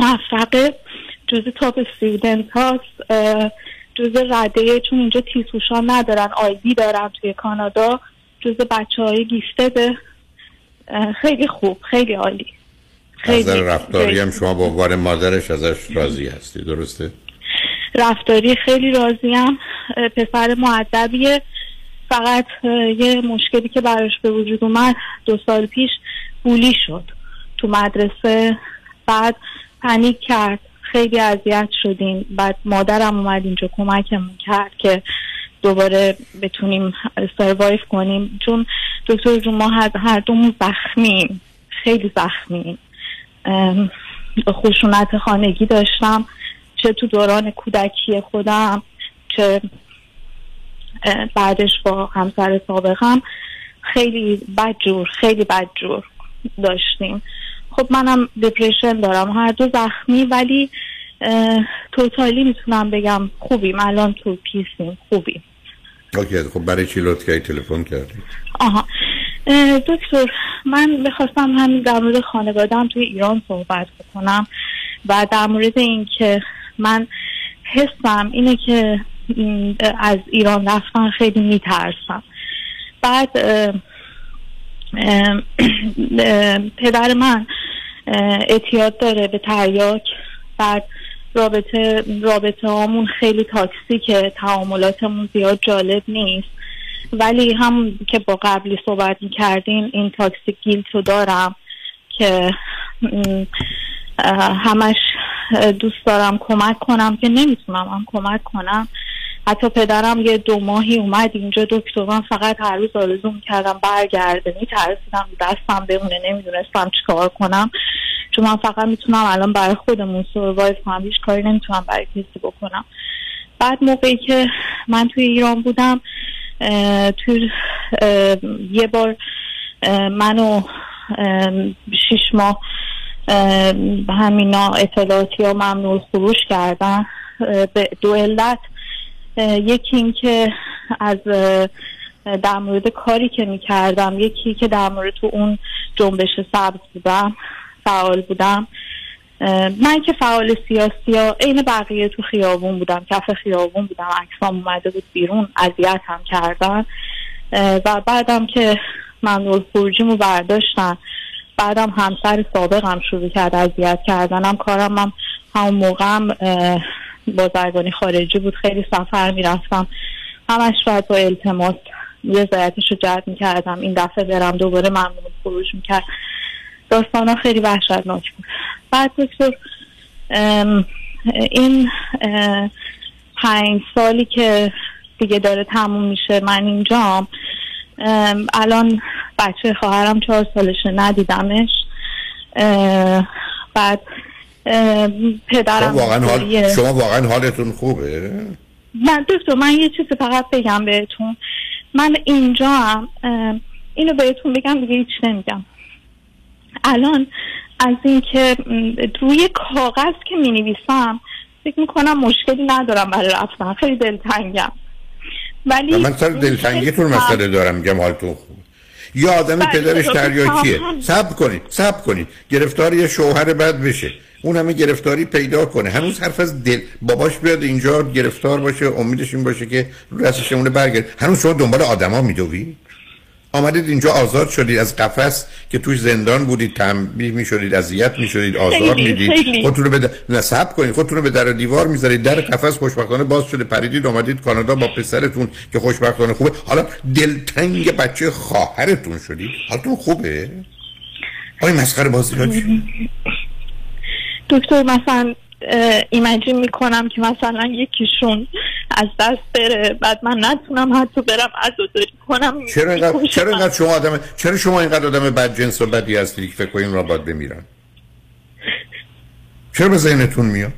موفقه جز تاپ استودنت هاست جز رده چون اینجا تیسوشان ندارن آیدی دارن توی کانادا جز بچه های گیفتده خیلی خوب خیلی عالی خیلی رفتاری هم شما با عنوان مادرش ازش راضی هستی درسته؟ رفتاری خیلی راضیم پسر معدبیه فقط یه مشکلی که براش به وجود اومد دو سال پیش بولی شد تو مدرسه. بعد پنیک کرد. خیلی اذیت شدیم. بعد مادرم اومد اینجا کمکمون کرد که دوباره بتونیم سروایف کنیم. چون دکتر جون ما هر, دومون زخمیم. خیلی زخمیم. خشونت خانگی داشتم. چه تو دوران کودکی خودم چه بعدش با همسر سابقم خیلی بدجور خیلی بدجور داشتیم. خب منم دپریشن دارم هر دو زخمی ولی توتالی می‌تونم بگم خوبیم. الان تو پیسیم خوبیم. اوکی خب برای چی لطف کردی؟ تلفن کردی؟ آها. دکتر من بخواستم همین در مورد خانوادم توی ایران صحبت بکنم و در مورد اینکه من حسم اینه که از ایران رفتن خیلی میترسم. بعد پدر من اعتیاد داره به تریاک. بعد رابطه رابطه هامون خیلی تاکسیکه تعاملاتمون زیاد جالب نیست. ولی هم که با قبلی صحبت کردین این تاکسیک گیلتو دارم که همش دوست دارم کمک کنم که نمی‌تونم هم کمک کنم. حتی پدرم یه دو ماهی اومد اینجا دکتر من فقط هر روز آرزو می‌کردم برگرده. میترسیدم دستم بمونه نمی‌دونستم چیکار کنم. چون من فقط می‌تونم الان برای خودمون سروایو کنم هیچ کاری نمی‌تونم برای کسی بکنم. بعد موقعی که من توی ایران بودم توی یه بار منو شیش ماه همینا اطلاعاتی ها ممنوع خروش کردن به دو علت یکی این که از در مورد کاری که می‌کردم یکی که در مورد تو اون جنبش سبز بودم فعال بودم. من که فعال سیاسی ها عین بقیه تو خیابون بودم کف خیابون بودم عکسام اومده بود بیرون اذیت هم کردن. و بعدم که من خروجیمو برداشتن. بعدم همسر سابقم شروع کرد اذیت کردنم. کارم هم همون موقعم بازرگانی خارجی بود. خیلی سفر می‌رفتم. همش باید با التماس رضایتش رو جلب می‌کردم. این دفعه برم دوباره ممنون خروج می‌کرد. داستان خیلی وحشتناک بود. بعد دکتر این پنج سالی که دیگه داره تموم میشه من اینجام الان بچه خواهرم چهار سالشه ندیدمش. بعد پدرم خب، واقعا حال... شما واقعا حالتون خوبه؟ من دکتر من یه چیزی فقط بگم بهتون. من اینجا هم اینو بهتون بگم دیگه هیچ نمیگم. الان از اینکه روی کاغذ که می نویسم فکر می‌کنم مشکلی ندارم برای رفتن. خیلی دلتنگم. ولی من سر دلتنگیتون مسئله دارم میگم حالتون خوب یا آدم بله، پدرش تریاکیه سب کنید سب کنید. گرفتار یه شوهر بد بشه. اون همه گرفتاری پیدا کنه. هنوز حرف از دل باباش بیاد اینجا گرفتار باشه امیدش این باشه که رسشمونه برگرد. هنوز شما دنبال آدما میدوید؟ آمدید اینجا آزاد شدید از قفس که توی زندان بودید تنبیه می‌شدید اذیت می‌شدید آزار می‌دید. خودتون رو به نصب کنید خودتون رو به در دیوار می‌ذارید. در قفس خوشبختانه باز شده پریدید آمدید کانادا با پسرتون که خوشبختانه خوبه. حالا دلتنگ بچه خواهرتون شدید. حالتون خوبه؟ آیا مسخره بازی دکتر مثلا ایمجین می‌کنم که مثلا یکیشون از دست بره بعد من نتونم حتی برم عزاداری کنم. چرا اینقدر, چرا اینقدر شما آدم چرا شما اینقدر آدم بد جنس و بدی هستی که فکر کنین را باید بمیرن؟ چرا به ذهنتون میاد؟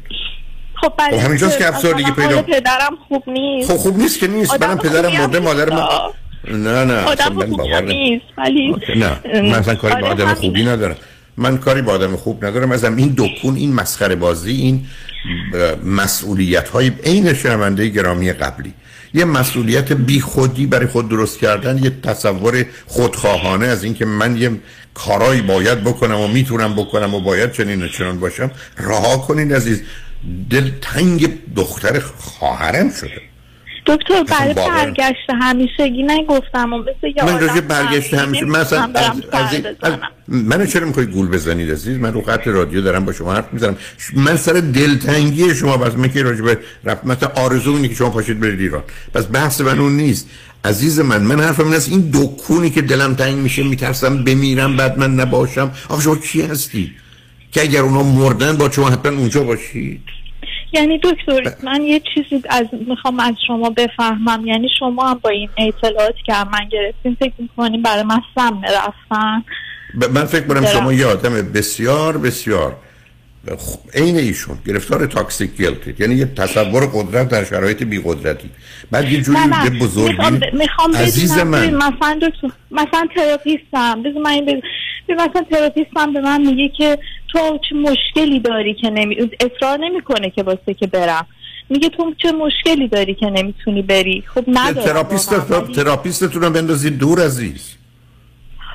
خب خب همینجاست که افسردگی پیدا پدرم خوب نیست. خب خوب نیست که نیست منم پدرم مرده مادر ما نه نه آدم خوب نیست ولی نه من اصلا کاری با آدم خوبی ندارم. من کاری با آدم خوب ندارم. ازم این دکون این مسخره بازی این مسئولیت های عین شنونده گرامی قبلی. یه مسئولیت بی خودی برای خود درست کردن یه تصور خودخواهانه از اینکه من یه کارایی باید بکنم و می‌تونم بکنم و باید چنین و چنان باشم. رها کنین عزیز. دل تنگ دختر خواهرم شده. دکتر برای برگشت همیشگی نگفتم و مثل من راجع برگشت همیشه مثلا از, از, از, منو چرا می‌خوای گول بزنید عزیز؟ من رو خط رادیو دارم با شما حرف می‌زنم. من سر دلتنگی شما بس من که راجع به رفت مثلا آرزو اینه که شما پاشید برید ایران. پس بحث من اون نیست. عزیز من من حرفم این است این دکونی که دلم تنگ میشه میترسم بمیرم بعد من نباشم. آخه شما کی هستی که اگر اونا مردن با شما حتما اونجا باشید. یعنی دکتر من یه چیزی از می‌خوام از شما بفهمم. یعنی شما هم با این اطلاعاتی که من گرفتین فکر می‌کنین برای من سم رفتن؟ ب- من فکر کنم شما یه آدم بسیار بسیار عین ایشون. گرفتار تاکسیک گیلتید یعنی یه تصور قدرت در شرایط بی قدرتی بعد یه جوری به بزرگی می‌خوام, عزیز من. مثلا دکتر مثلا تراپیستم. بذار من این مثلا تراپیستم به من میگه که تو چه مشکلی داری که نمی اصرار نمی‌کنه که واسه که برم. میگه تو چه مشکلی داری که نمی‌تونی بری؟ خب ندارم تراپیست تراپیستتون رو بندازید دور عزیز.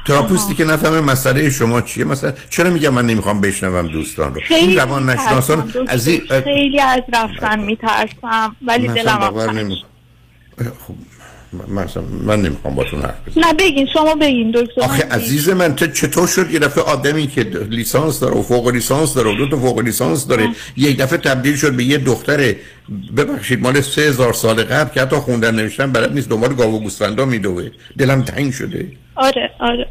تراپیستی که نفهمه مسئله شما چیه؟ مثلا چرا میگم من نمی‌خوام بشنوم دوستان رو؟ خیلی این روان نشناسان. از این خیلی از رفتن میترسم ولی دلم خب. مثلا من نمی‌خوام باتون حرف بزنم. نه بگین شما بگین دکتر آخه من عزیز من تو چطور شد یه دفعه آدمی که لیسانس داره و فوق لیسانس داره و دو تا فوق لیسانس داره یک دفعه تبدیل شد به یه دختر ببخشید مال سه هزار سال قبل که حتی خوندن نوشتن بلد نیست دنبال گاو و گوسفندا میدوه. دلم تنگ شده. آره آره.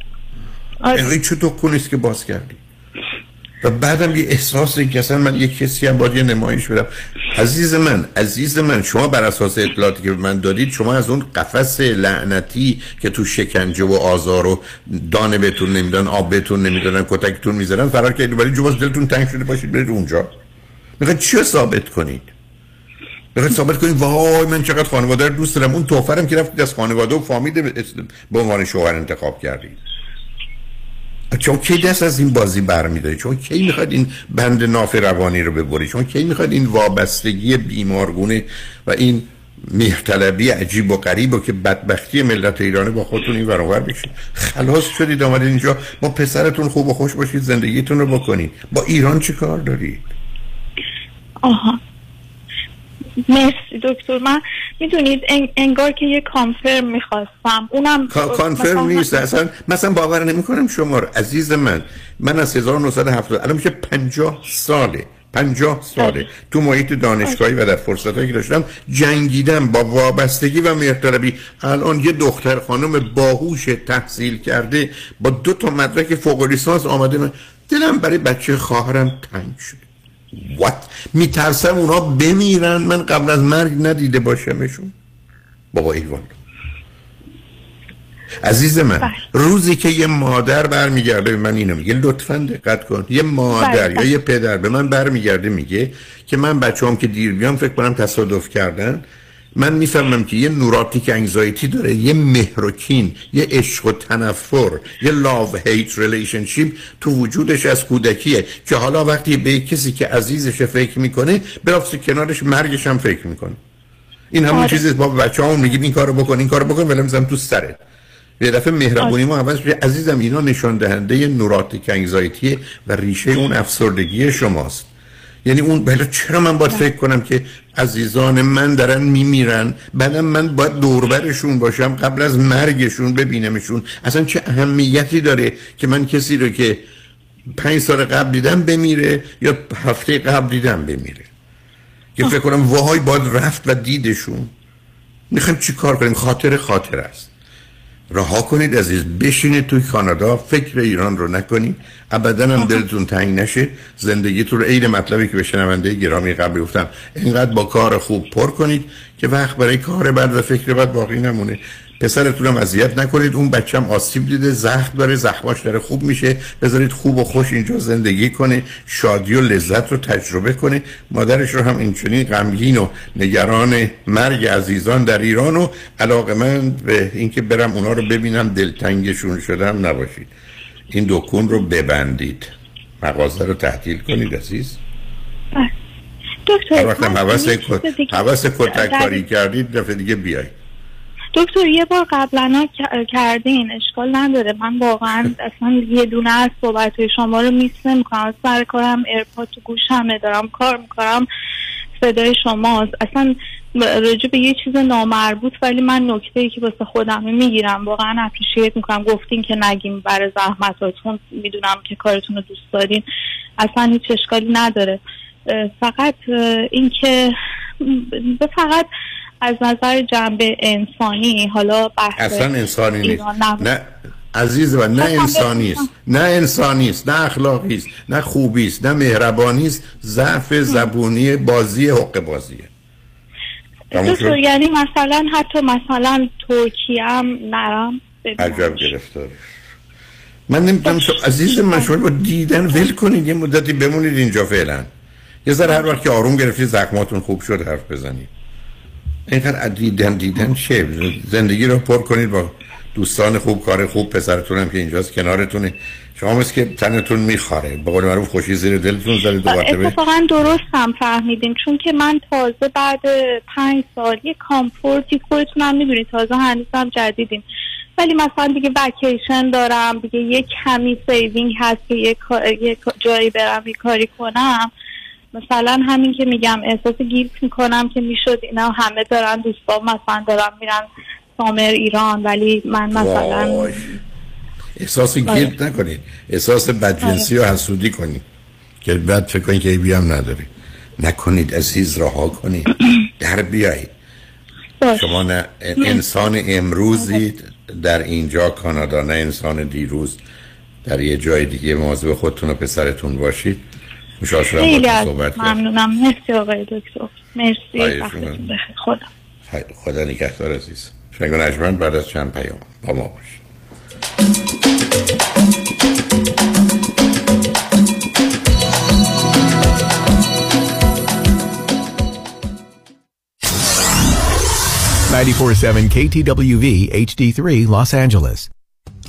آره. اینقدر چه دکونیست که باز کردی؟ و بعدم یه احساسی که اصلا من یه کسی هم باید یه نمایش بدم. عزیز من عزیز من شما بر اساس اطلاعاتی که من دادید شما از اون قفس لعنتی که تو شکنجه و آزار و دانه بهتون نمیدن آب بهتون نمیدن کتکتون می‌زنن فرار کردید. ولی جو باز دلتون تنگ شده باشید برید اونجا. می‌خواید چی ثابت کنید؟ می‌خواید ثابت کنید وای من چقدر خانواده دوست دارم. اون توفرم که رفتید از خانواده و فامیل به عنوان شوهر انتخاب کردید. چون کی دست از این بازی برمیدارید چون کی می‌خواد این بند ناف روانی رو ببرید چون کی می‌خواد این وابستگی بیمارگونه و این مهرطلبی عجیب و غریب و که بدبختی ملت ایرانه با خودتون این برابر بشید خلاص شدید آمدید اینجا. با پسرتون خوب و خوش باشید زندگیتون رو بکنید. با ایران چی کار دارید؟ آها. مرسی دکتر. من می‌دونید انگار که یه کانفرم می‌خواستم. اونم کا- کانفرم نیست. اصلا مثلا باور نمی‌کنم شما رو. عزیز من من از 1970 الان میشه 50 ساله. 50 ساله. تو محیط دانشگاهی و در فرصتایی که داشتم جنگیدم با وابستگی و مهرطلبی الان یه دختر خانم باهوش تحصیل کرده با دو تا مدرک فوق لیسانس آمده. من دلم برای بچه خواهرم تنگ شد وات میترسم اونا بمیرن. من قبل از مرگ ندیده باشمشون بابا ایوان. عزیز من روزی که یه مادر برمیگرده به من اینو میگه لطفا دقت کن. یه مادر بله. یا یه پدر به من برمیگرده میگه که من بچه هم که دیر بیام فکر کنم تصادف کردن من می‌فهمم که یه neurotic anxiety داره یه مهر و کین یه عشق و تنفر یه love hate relationship تو وجودش از کودکیه که حالا وقتی به کسی که عزیزش فکر می‌کنه بلافاصله کنارش مرگش هم فکر می‌کنه. این همون آره. چیزی با بچه همون میگیم این کارو بکن این کارو بکن ولی می‌زنم تو سرت. یه دفعه مهربونی ما عوض عزیزم اینا نشان دهنده neurotic anxiety و ریشه اون افسردگی شماست. یعنی اون بله چرا من باید فکر کنم که عزیزان من دارن میمیرن؟ بعدم من باید دوربرشون باشم قبل از مرگشون ببینمشون. اصلا چه اهمیتی داره که من کسی رو که پنج سال قبل دیدم بمیره یا هفته قبل دیدم بمیره؟ که فکر کنم وای باید رفت و دیدشون. می‌خوایم چی کار کنیم؟ خاطر خاطر است. رها کنید عزیز بشینید توی کانادا فکر ایران رو نکنید ابدا هم دلتون تنگ نشه زندگیتون رو عین مطلبی که به شنونده گرامی قبل گفتم اینقدر با کار خوب پر کنید که وقت برای کار بعد و فکر بعد باقی نمونه. پسرتون هم اذیت نکنید. اون بچه هم آسیب دیده زخم داره زخماش داره خوب میشه. بذارید خوب و خوش اینجا زندگی کنه شادی و لذت رو تجربه کنه. مادرش رو هم اینچنین غمگین و نگران مرگ عزیزان در ایران و علاقه من به اینکه برم اونا رو ببینم دلتنگشون شدم نباشید. این دکون رو ببندید. مغازه رو تعطیل کنید عزیز. هر دکتر وقت هم من هوس یه چیز دیگه- هوس کتک کاری کردید دفعه دیگه بیایید. دکتر یه بار قبلا کردین اشکال نداره. من واقعا اصلا یه دونه از صحبت شما رو miss نمی‌کنم. از سر کارم AirPod تو گوشمه دارم کار می‌کنم. صدای شماست. اصلا راجع به یه چیز نامربوط ولی من نکته ای که واسه خودم می‌گیرم واقعا اپریشیت می‌کنم. گفتین که نگیم برای زحمتاتون. می‌دونم که کارتون رو دوست دارین. اصلا هیچ اشکالی نداره. فقط اینکه فقط از نظر جنبه انسانی حالا بحث اصلا انسانی نیست. نه عزیز و نه انسانی است. نه انسانی است نه اخلاقی است نه خوبی است نه مهربانی است. ضعف زبونی بازی حق بازیه دکتر یعنی مثلا حتی مثلا ترکیه هم نرم عجب گرفتار. من نمی‌دونم شو عزیز من شما با دیدن ول کنید یه مدتی بمونید اینجا فعلا. یه ذره هر وقت که آروم گرفتی زخماتون خوب شد حرف بزنید. اینقدر دیدن دیدن چه؟ زندگی رو پر کنید با دوستان خوب کار خوب پسرتون هم که اینجاست کنارتونه. شما مثل که تنتون میخاره به قول معروف خوشی زیر دلتون زده دو مرتبه اتفاقا درست هم فهمیدین. چون که من تازه بعد پنج سال یه comfort ی خودتون هم می‌دونید تازه هنوزم جدیدیم ولی مثلا دیگه وکیشن دارم دیگه یه کمی saving هست که یه جایی برم یه کاری کنم. مثلا همین که میگم احساس guilt می‌کنم که می‌شد اینا همه دارن دوستان مثلا دارن میرن summer ایران ولی من مثلا احساس guilt نکنید احساس بدجنسی و حسودی کنید که بعد فکر کنید که بیام نداری. نکنید عزیز رها کنید. در بیایید. شما نه انسان امروزید در اینجا کانادا نه انسان دیروز. در یه جای دیگه مواظب خودتون و پسرتون باشید. خیلی صحبت ممنونم. مرسی آقای دکتر. مرسی. خدا. خدا نگهدار عزیز. شنگ نجمن بعد از چند پیام با ما باشید KTWV HD3 Los Angeles.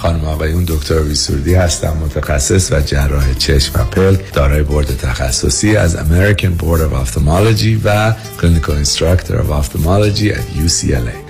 خانم آقای اون دکتر ویسوردی هستم متخصص و جراح چشم و پل دارای بورد تخصصی از American Board of Ophthalmology و clinical instructor ophthalmology در UCLA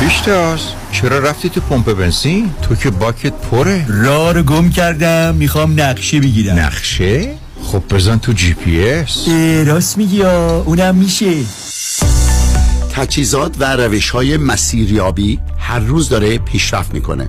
پیشتاز چرا رفتی تو پمپ بنزین؟ تو که باکت پره. راه رو گم کردم می‌خوام نقشه بگیرم. نقشه؟ خب بزن تو جی پی اس. راست میگی اونم میشه. تجهیزات و روش های مسیریابی هر روز داره پیشرفت می‌کنه.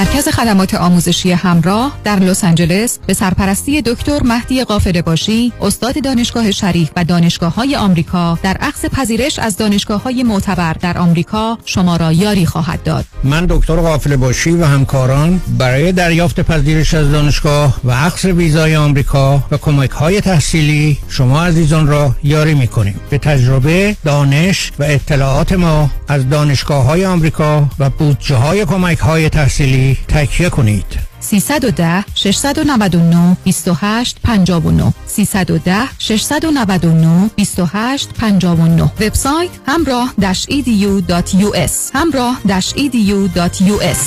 مرکز خدمات آموزشی همراه در لس آنجلس به سرپرستی دکتر مهدی قافل باشی استاد دانشگاه شریف و دانشگاه های آمریکا در عقص پذیرش از دانشگاه های معتبر در آمریکا شما را یاری خواهد داد. من دکتر قافل باشی و همکاران برای دریافت پذیرش از دانشگاه و عقص ویزای آمریکا و کمک های تحصیلی شما عزیزان را یاری می کنیم به تجربه دانش و اطلاعات ما از دانشگاه های آمریکا و بودجه های کمک های تحصیلی تکیه کنید. 310 699 28 59 310 699 28 59 وبسایت همراه edu.us همراه edu.us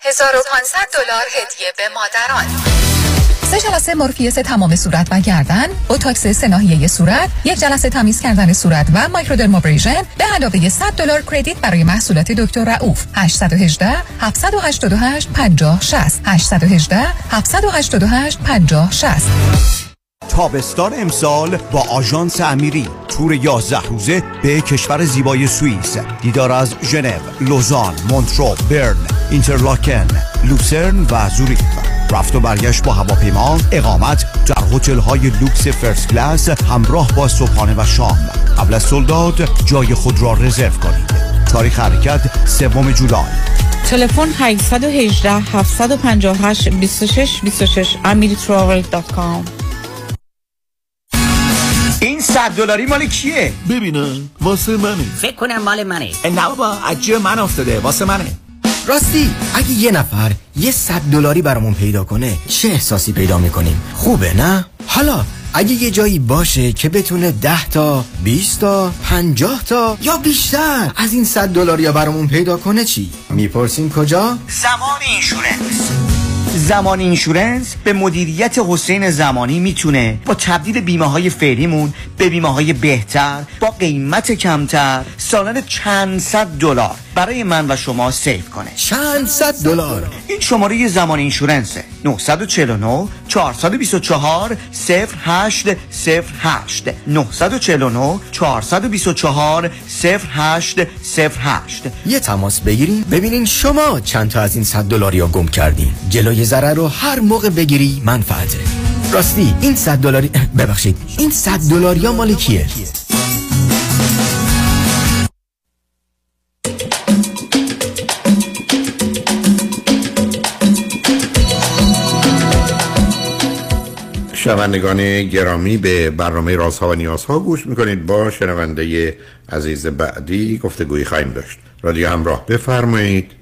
1500 دلار هدیه به مادران. سه جلسه مورفیس تمام صورت و گردن بوتاکس سه صورت یک جلسه تمیز کردن صورت و مایکرودرمابریژن به علاوه 100 دلار کردیت برای محصولات دکتر رؤوف 818 788 50 60 818 788 50 60 تابستان امسال با آژانس امیری. تور 11 روزه به کشور زیبای سوئیس. دیدار از ژنو، لوزان، مونترو، برن، اینترلاکن، لوسرن و زوریخ. رفت و برگشت با هواپیما اقامت در هتل های لوکس first class همراه با صبحانه و شام. قبل از sold out جای خود را رزرو کنید. تاریخ حرکت سوم جولای. تلفن 818 758 26 26 amiritravel.com این صد دلاری مال کیه؟ ببینم واسه منه. فکر کنم مال منه. نه بابا از من افتاده واسه منه. راستی اگه یه نفر یه صد دلاری برامون پیدا کنه چه احساسی پیدا می‌کنیم؟ خوبه نه؟ حالا اگه یه جایی باشه که بتونه ده تا 20 تا 50 تا یا بیشتر از این صد دلاری برامون پیدا کنه چی؟ می‌پرسیم کجا؟ زمان اینشورنس. زمان اینشورنس به مدیریت حسین زمانی می‌تونه با تبدیل بیمه های فعلیمون به بیمه های بهتر با قیمت کمتر سالانه چند صد دلار. برای من و شما سیف کنه. چند صد دلار. این شماره زمان اینشورنسه. 949 424 08 08 949 424 08 08 یه تماس بگیریم؟ ببینین شما چند تا از این صد دلاری ها گم کردین. جلوی ضرر رو هر موقع بگیری منفعته. راستی این صد دلاری ببخشید این صد دلاری ها مال کیه؟ شنوندگان گرامی به برنامه رازها و نیازها گوش می‌کنید. با شنونده عزیز بعدی گفتگویی خواهیم داشت. رادیو همراه. بفرمایید.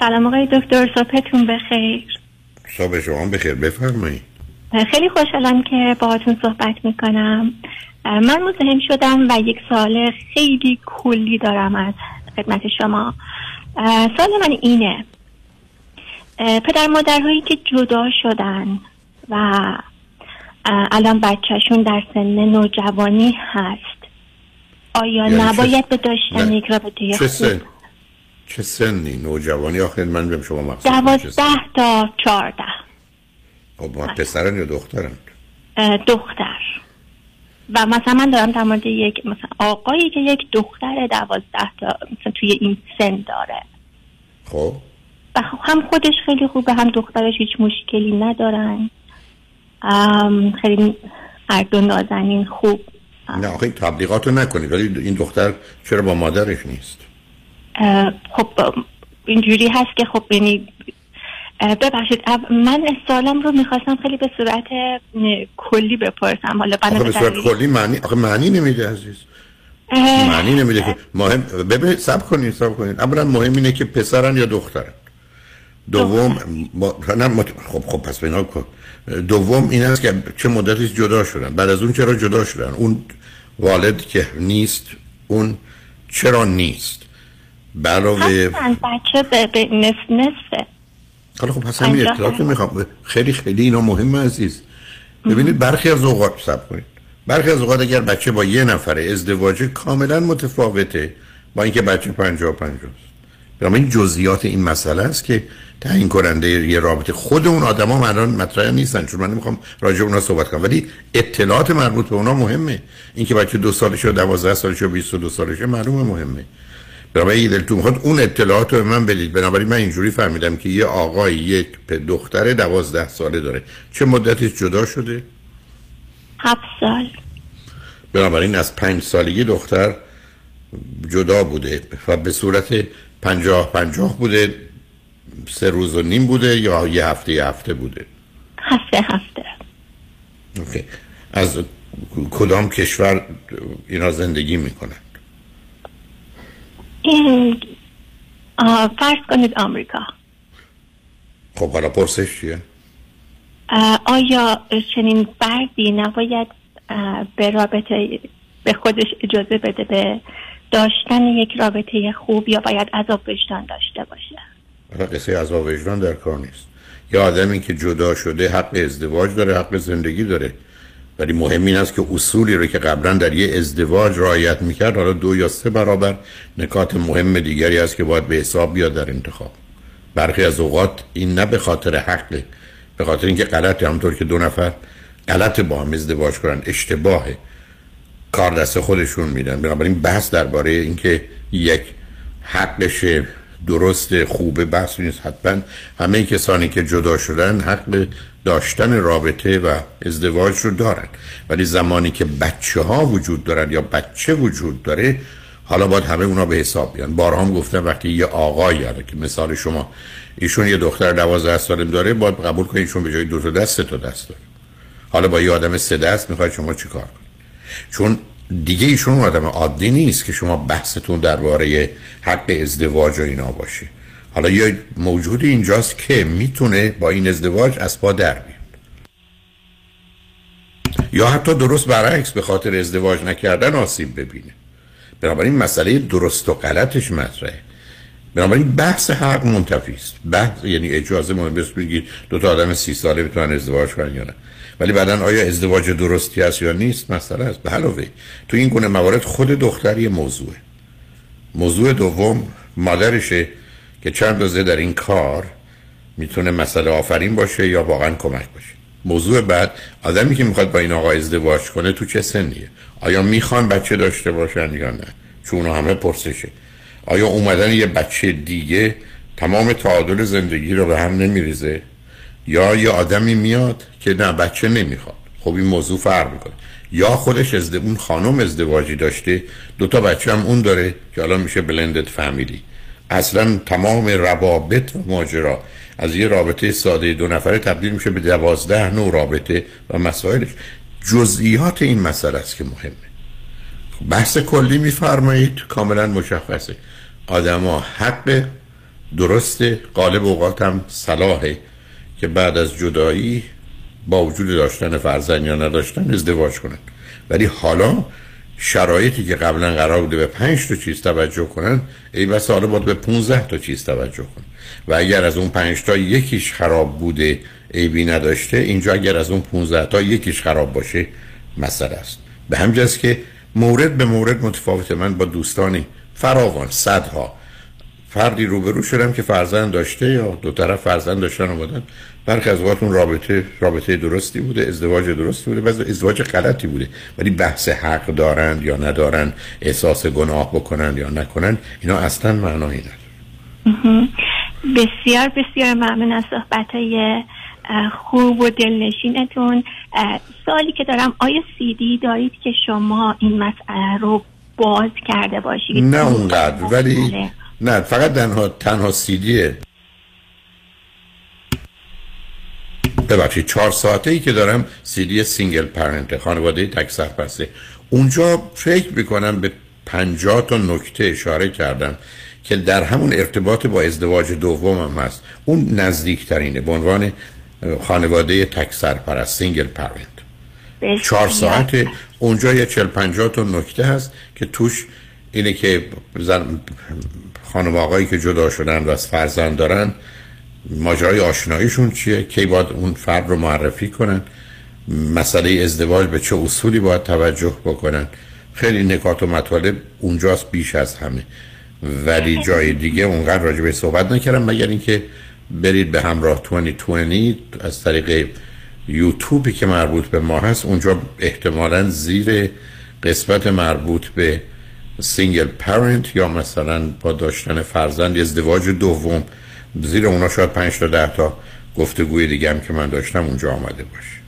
سلام آقای دکتر. صبحتون بخیر. صبح شما بخیر. بفرمایید. خیلی خوشحالم که باهاتون صحبت می‌کنم. من مزاحم شدم و یک سال خیلی کلی دارم از خدمت شما. سال من اینه. پدر مادرهایی که جدا شدن و الان بچهشون در سن نوجوانی هست. آیا یعنی نباید چه- به داشتن. یک رابطه چه سن؟ چه سنی؟ نوجوانی؟ آخر من بهم شما سن؟ دوازده تا چهارده. خب ما پسرن یا دخترن؟ دختر. و مثلا من دارم در مورد یک مثلا آقایی که یک دختر دوازده تا مثلا توی این سن داره. خب. و خب هم خودش خیلی خوبه هم دخترش هیچ مشکلی ندارن. خیلی هر دو نازنین خوب. نه آخه تبلیغات رو نکنید ولی این دختر چرا با مادرش نیست؟ خب اینجوری هست که خب یعنی اه، ببخشید من سوالم رو می‌خواستم خیلی به صورت کلی بپرسم. حالا آخه به صورت کلی معنی آخه معنی نمیده عزیز. معنی نمیده که مهم ببین سب کنید سب کنید. اولا مهم اینه که پسرن یا دخترن. دوم ما... نه. خب خب پس بنا کن دوم این است که چه مدتی جدا شدن. بعد از اون چرا جدا شدن؟ اون والد که نیست اون چرا نیست؟ علاوه هستن بچه به, به نصف نصفه حالا خب پس همین اطلاعات می‌خوام. خیلی خیلی اینا مهمه عزیز. ببینید برخی از اوقات سب کنید. برخی از اوقات اگر بچه با یه نفره ازدواج کاملا متفاوته با اینکه بچه پنجاه پنجاه است. این جزئیات این مسئله است که تعیین کننده یه رابطه. خود اون آدما الان مطرح نیستن چون من نمی‌خوام راجع اونا صحبت کنم. ولی اطلاعات مربوط به اونا مهمه. اینکه بچه دو سالشه و دوازده سالشه و 22 سالشه معلومه مهمه. بنابراین دلتون می‌خواد اون اطلاعات رو به من بدید. بنابراین من اینجوری فهمیدم که یه آقای یک دختر دوازده ساله داره. چه مدتی جدا شده؟ هفت سال. بنابراین از پنج سالگی دختر جدا بوده و به صورت پنجاه پنجاه بوده. سه روز و نیم بوده یا یه هفته یه هفته بوده؟ هفته هفته. اوکی. از کدام کشور اینا زندگی می‌کنن؟ این فرض کنید آمریکا. خب حالا پرسش چیه؟ آیا چنین فردی نباید به رابطه به خودش اجازه بده به داشتن یک رابطه خوب یا باید عذاب وجدان داشته باشه؟ حالا قصه از وجدان در کار نیست. یا آدمی که جدا شده حق ازدواج داره حق زندگی داره. ولی مهم این است که اصولی رو که قبلا در یه ازدواج رعایت می‌کرد حالا دو یا سه برابر نکات مهم دیگری است که باید به حساب بیاد در انتخاب. برخی از اوقات این نه به خاطر حقه به خاطر اینکه غلطه. همونطور که دو نفر غلط با هم ازدواج کنن اشتباهه. کار دست خودشون میدن. بنابراین بحث درباره اینکه یک حقش درست خوبه بحث نیست حتما همه کسانی که جدا شدن حق داشتن رابطه و ازدواج رو دارن. ولی زمانی که بچه ها وجود دارن یا بچه وجود داره حالا باید همه اونا به حساب بیان. بارها هم گفتم وقتی یه آقایی هره که مثال شما ایشون یه دختر دوازده ساله داره باید قبول کنید ایشون به جای دو تا دست سه تا دست داره. حالا با یه آدم سه دست می‌خواید شما چیکار کنید چون دیگه ایشون آدم عادی نیست که شما بحثتون درباره حق ازدواج و اینا باشه. حالا یه موجود اینجاست که می‌تونه با این ازدواج از پا در بیاد. یا حتی درست برعکس به خاطر ازدواج نکردن آسیب ببینه. بنابراین مسئله درست و غلطش مطرحه. بنابراین بحث حق منتفی است. بحث یعنی اجازه مهم بس بگید دو تا آدم سی ساله بتونن ازدواج کنن یا نه. ولی بعدا آیا ازدواج درستی است یا نیست؟ مسئله است. به علاوه تو این گونه موارد خود دختری موضوعه. موضوع دوم مادرشه که چند روزه در این کار می‌تونه مسئله آفرین باشه یا واقعا کمک باشه. موضوع بعد آدمی که می‌خواد با این آقا ازدواج کنه تو چه سنیه؟ آیا می‌خوان بچه داشته باشن یا نه؟ چون همه پرسشه. آیا اومدن یه بچه دیگه تمام تعادل زندگی رو به هم نمیریزه؟ یا یه آدمی میاد که نه بچه نمی‌خواد. خب این موضوع فرق می‌کنه. یا خودش از اون خانم ازدواجی داشته دو تا بچه هم اون داره که الان میشه بلندد فامیلی اصلا تمام روابط و ماجرا از یه رابطه ساده دو نفره تبدیل میشه به دوازده نوع رابطه و مسائلش. جزئیات این مسئله است که مهمه. بحث کلی میفرمایید کاملا مشخصه. آدما حق درست قالب اوقات هم صلاحه. که بعد از جدایی با وجود داشتن فرزند یا نداشتن ازدواج کنن. ولی حالا شرایطی که قبلا قرار بوده به پنج تا چیز توجه کنن ای بس حالا باید به 15 تا چیز توجه کنن و اگر از اون پنج تا یکیش خراب بوده عیبی نداشته اینجا اگر از اون 15 تا یکیش خراب باشه مسئله است. به همجاست که مورد به مورد متفاوته. من با دوستانی فراوان صدها فردی روبرو شدم که فرزند داشته یا دو طرف فرزند داشتن بودن برخی از اوقات اون رابطه رابطه درستی بوده ازدواج درستی بوده بعضی ازدواج غلطی بوده. ولی بحث حق دارند یا ندارند احساس گناه بکنن یا نکنن اینا اصلا معنایی نداره. بسیار بسیار ممنون از صحبت های خوب و دلنشینتون. سوالی که دارم آیا سیدی دارید که شما این مسئله رو باز کرده باشید؟ نه اونقدر ولی نه فقط تنها تنها سیدیه. ببخشید چهار ساعته ای که دارم سیدی single parent خانواده تک سرپرسته. اونجا فکر می‌کنم به پنجاه تا نکته اشاره کردم که در همون ارتباط با ازدواج دوم هم هست. اون نزدیکترینه به عنوان خانواده تک سرپرست single parent چهار ساعت اونجا یه چل پنجاه تا نکته هست که توش اینه که زن خانم آقایی که جدا شدن و از فرزند دارن ماجرای آشناییشون چیه؟ کی باید اون فرد رو معرفی کنن؟ مسئله ازدواج به چه اصولی باید توجه بکنن؟ خیلی نکات و مطالب اونجاست بیش از همه. ولی جای دیگه اونقدر راجع به صحبت نکردم مگر اینکه برید به همراه توانی توانی از طریق یوتیوبی که مربوط به ما هست اونجا احتمالا زیر قسمت مربوط به single parent یا مثلا با داشتن فرزند ازدواج دوم. زیر اونا شاید 5 تا 10 تا گفتگوی دیگه هم که من داشتم اونجا آمده باشه.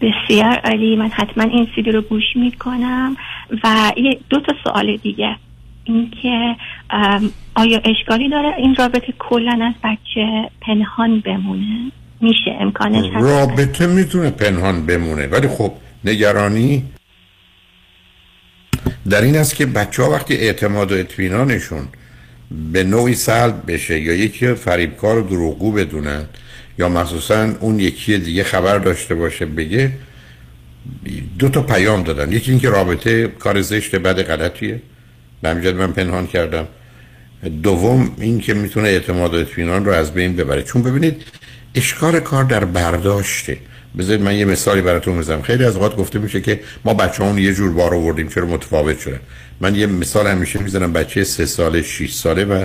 بسیار عالی. من حتما این سیدی رو گوش می‌کنم. و یه دو تا سوال دیگه. اینکه آیا اشکالی داره این رابطه کلا از بچه پنهان بمونه؟ میشه امکانش هست؟ رابطه می‌تونه پنهان بمونه. ولی خب نگرانی در این است که بچه ها وقتی اعتماد و اطمینانشون به نوعی سلب بشه یا یکی فریبکار و دروغگو بدونن یا مخصوصا اون یکی دیگه خبر داشته باشه بگه دو تا پیام دادن. یکی اینکه رابطه کار زشت بد غلطیه. به من پنهان کردم. دوم این که می‌تونه اعتماد و اطمینان رو از بین ببره. چون ببینید اشکار کار در برداشته. بذارید من یه مثالی براتون بزنم. خیلی از اوقات گفته میشه که ما بچه یه جور بار آوردیم چرا متفاوت شدن. من یه مثال همیشه می‌زنم بچه سه ساله 6 ساله و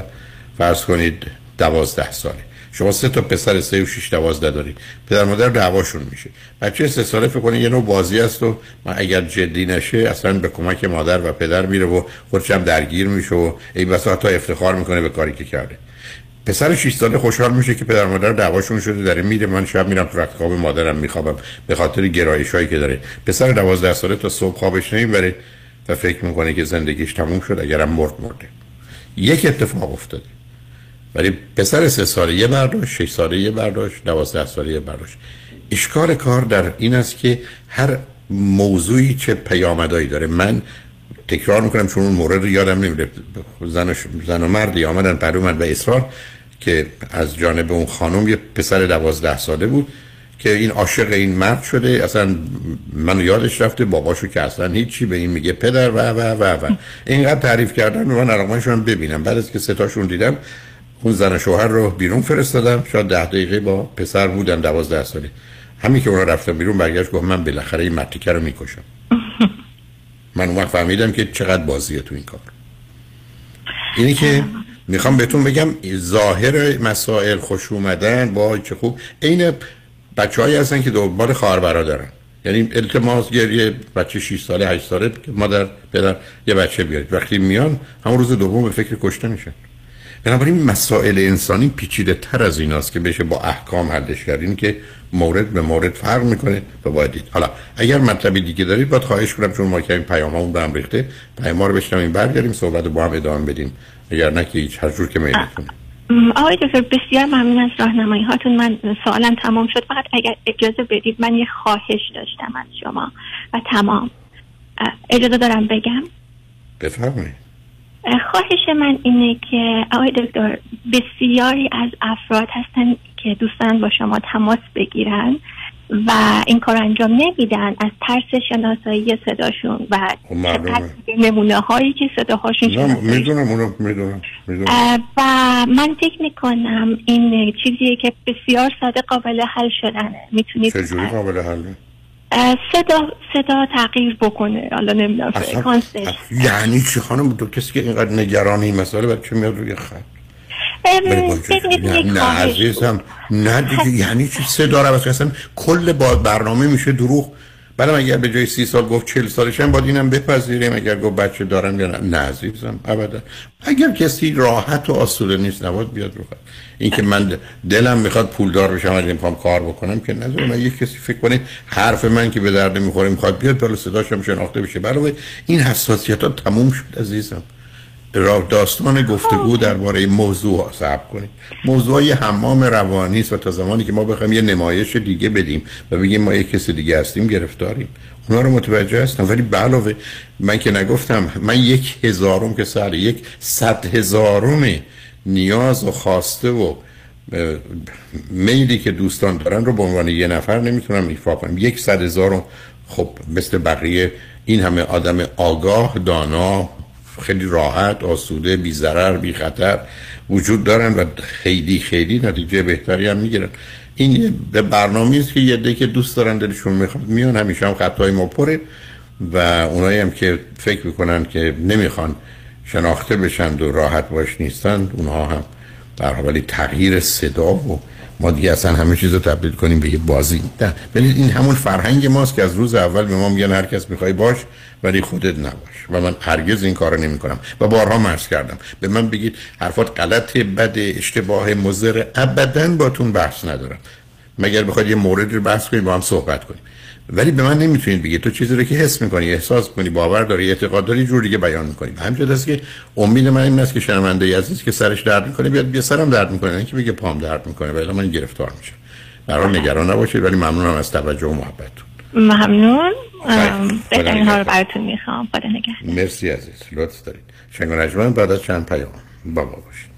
فرض کنید دوازده ساله. شما سه تا پسر سه و شش دوازده دارید. پدر مادر دعواشون میشه. بچه سه ساله فکر کنید یه نوع بازی است و من اگر جدی نشه اصلا به کمک مادر و پدر میره و خودش هم درگیر میشه و این بسا تا افتخار می‌کنه به کاری که کرده. پسر 6 ساله خوشحال میشه که پدر مادر دعواشون شده داره میره من شب میرم تو رختخواب مادرم میخوابم به خاطر گرایش هایی که داره. پسر 12 ساله تا صبح خوابش نمی‌بره و فکر می‌کنه که زندگیش تموم شد اگرم مرد مرده. یک اتفاق افتاده. ولی پسر سه ساله یه برداشت شش ساله یه برداشت دوازده ساله یه برداشت. اشکال کار در این است که هر موضوعی چه پیامدهایی داره. من تکرار می‌کنم چون اون مورد رو یادم نمیده زن, زن و مردی آمدن پر من و اصرار که از جانب اون خانم یه پسر دوازده ساله بود که این عاشق این مرد شده. اصلا منو یادش رفته باباشو که اصلا هیچی به این میگه پدر و و و و. اینقدر تعریف کردن من علاقمشون ببینم. بعد از که ستاشون دیدم اون زن شوهر رو بیرون فرستادم. شاید ده دقیقه با پسر بودن دوازده ساله. همین که اونا رفتم بیرون برگشت گفت من بالاخره این مرتیکه رو می‌کشم. من اون فهمیدم که چقدر بازیه تو این کار. اینی که می‌خوام بهتون بگم ظاهر مسائل خوش اومدن با چه خوب. عین بچه هایی هستن که دوباره خواهر برادرن یعنی التماس گریه بچه 6 ساله 8 ساله که مادر پدر یه بچه بیارید وقتی میان همون روز دوم به فکر کشته میشن. بنابراین مسائل انسانی پیچیده تر از ایناست که بشه با احکام حلش کرد. که مورد به مورد فرق می‌کنه و باید دید. حالا اگر مطلبی دیگه دارید باید خواهش کنم چون ما که این پیام ها به هم ریخته پیام رو بشنویم برگردیم صحبت با هم ادامه بدیم. اگر نه که هیچ هر جور که میلتونه آقای دکتر بسیار ممنون از راهنمایی هاتون. من سوالم تمام شد. فقط اگر اجازه بدید من یه خواهش داشتم از شما. و تمام. اجازه دارم بگم؟ بفرمایید. خواهش من اینه که آقای دکتر بسیاری از افراد هستن که دوستان با شما تماس بگیرن و این کار انجام نمیدن از ترس شناسایی صداشون و خب، نمونه هایی که صداهاشون می‌دونم اونو می‌دونم و من فکر می‌کنم این چیزیه که بسیار ساده قابل حل شدنه. می‌تونید چجوری قابل حله؟ صدا صدا تغییر بکنه. حالا نمی‌دونم فرکانسش یعنی چی خانم؟ تو کسی که اینقدر نگران این مسئله بعد چه میاد روی خط؟ نه عزیزم. نه دیگه یعنی چی؟ صدا رو اصلا کل با برنامه میشه دروغ. بعدم اگر به جای سی سال گفت چل سالش هم باید اینم بپذیریم. اگر گفت بچه دارم یا نه نه عزیزم ابدا. اگر کسی راحت و آسوده نیست نباید بیاد رو این که من دلم می‌خواد پولدار بشم و می‌خوام کار بکنم که نظر من یک کسی فکر کنه حرف من که به درد می‌خوره می‌خواد بیاد بالا صداشم شناخته بشه. برای این حساسیت ها تموم شد عزیزم. داستان گفتگو درباره موضوع صبر کنید. موضوع یه حمام روانی است و تا زمانی که ما بخوایم یه نمایش دیگه بدیم و بگیم ما یک کسی دیگه هستیم گرفتاریم. اونا رو متوجه هستم. ولی به علاوه من که نگفتم من یک هزارم که سر یک صد هزارم نیاز و خواسته و میلی که دوستان دارن رو به عنوان یه نفر نمی‌تونم ایفا کنم. یک صد هزارم خب مثل بقیه این همه آدم آگاه دانا خیلی راحت آسوده بی ضرر بی خطر وجود دارن و خیلی خیلی نتیجه بهتری هم می‌گیرن. این به برنامه است که یه که دوست دارن دلشون می‌خواد میان همیشه هم خطای ما پره و اونایی هم که فکر می‌کنن که نمی‌خوان شناخته بشن و راحت باش نیستن اونها هم در ولی تغییر صدا و ما دیگه اصلا همه چیز رو تبدیل کنیم به یه بازی. نه ولی این همون فرهنگ ماست که از روز اول به ما میگن هر کس می‌خوای باش. ولی خودت نباش. و من هرگز این کارو نمی کنم و بارها مرز کردم. به من بگید حرفات غلط بد اشتباه مضر. ابدا باتون بحث ندارم. مگر بخواید یه موردی رو بحث کنیم با هم صحبت کنیم. ولی به من نمی‌تونید بگید. تو چیزی رو که حس می‌کنی احساس کنی باور داری اعتقاد داری جور دیگه بیان می‌کنی. همینجوری است که امید من این است که شنونده عزیز که سرش درد می‌کنه بیاد بیا سرم درد می‌کنه. نه که بگه پام درد می‌کنه ولی من گرفتار میشم. برای نگران نباشید ولی ممنونم از توجه و محبتتون. ممنون. بهترین ها رو براتون می‌خوام. خدا نگه مرسی عزیز. لطف دارید. شنگ و بعد از چند پیام. بابا باشید.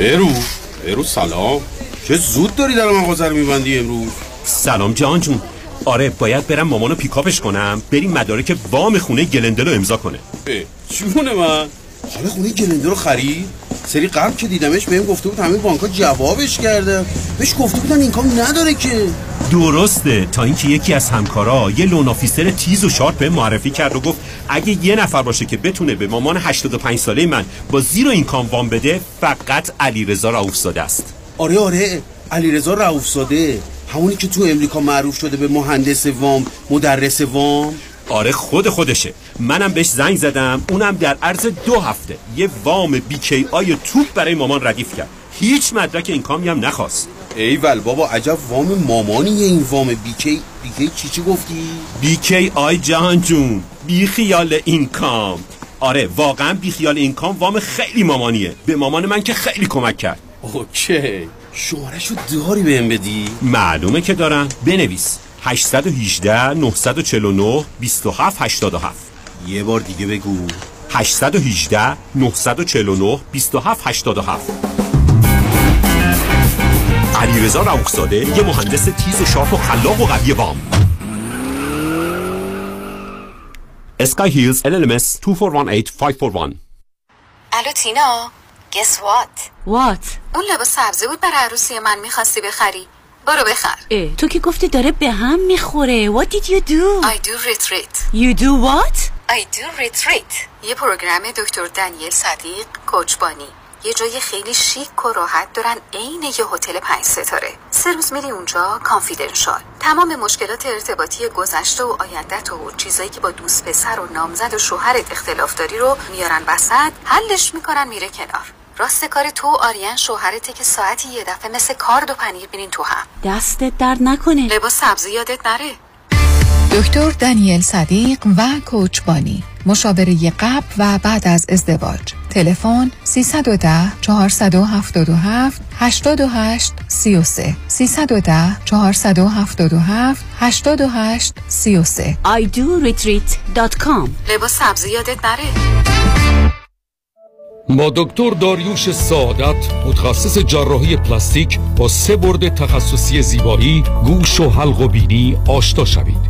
برو. برو سلام چه زود داری در مغازه رو میبندی امروز؟ سلام جهان جون. آره باید برم مامانو pick up ش کنم. بریم مدارک وام خونه گلندل رو امضا کنه. جون من. حالا خونه گلندل رو خرید؟ سری قبل که دیدمش بهم گفته بود همه بانک‌ها جوابش کرده. بهش گفته بودن income نداره که. درسته. تا اینکه یکی از همکارا یه loan officer تیز و sharp بهم معرفی کرد و گفت اگه یه نفر باشه که بتونه به مامان 85 ساله من با zero income وام بده فقط علیرضا رؤوفزاده است. آره آره. علیرضا رؤوفزاده. همونی که تو امریکا معروف شده به مهندس وام مدرس وام. آره خود خودشه. منم بهش زنگ زدم اونم در عرض دو هفته. یه وام BKI توپ برای مامان ردیف کرد. هیچ مدرک income ی هم نخواست. ایول بابا عجب وام مامانیه این وام BK BK چی چی گفتی؟ BKI جهان جون بی خیال income. آره واقعا بی خیال income وام خیلی مامانیه. به مامان من که خیلی کمک کرد. OK. شمارشو داری بهم بدی؟ معلومه که دارم. بنویس. 818 949 27 87 یه بار دیگه بگو. 818 949 27 87 علیرضا رؤوفزاده یه مهندس تیز و sharp و خلاق و قوی وام اسکای هیلز NMLS 2418541 الو تینا guess what what اون لباس سبزی بود برای عروسی من می‌خواستی بخری. برو بخر. اه تو که گفتی داره به هم می‌خوره. What did you do? I do retreat. You do what? I do retreat. یه program دکتر دنیل صدیق کوچبانی یه جای خیلی شیک و راحت دارن عین یه هتل پنج ستاره. سه روز میری اونجا confidential تمام مشکلات ارتباطی گذشته و آیندت و چیزایی که با دوست پسر و نامزد و شوهرت اختلاف داری رو میارن وسط حلش می‌کنن میره کنار. راست کار تو آریان شوهرته که ساعتی یه دفعه مثل کارد و پنیر بینین تو هم. دستت درد نکنه. لباس سبزی یادت نره. دکتر دانیل صدیق و کوچبانی مشاوره قبل و بعد از ازدواج. تلفن 310 477 88 33 310 477 88 33 idoretreat.com لباس سبزی یادت نره. با دکتر داریوش سعادت متخصص جراحی پلاستیک با سه برد تخصصی زیبایی گوش و حلق و بینی آشنا شوید.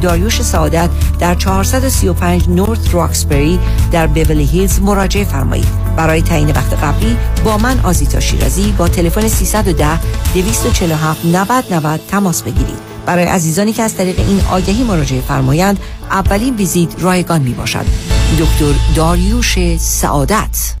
داریوش سعادت در 435 نورث راکسبری در بیولی هیلز مراجعه فرمایید. برای تعیین وقت قبلی با من آزیتا شیرازی با تلفن 310 247 90 90 تماس بگیرید. برای عزیزانی که از طریق این آگهی مراجعه فرمایند اولین ویزیت رایگان می باشد دکتر داریوش سعادت.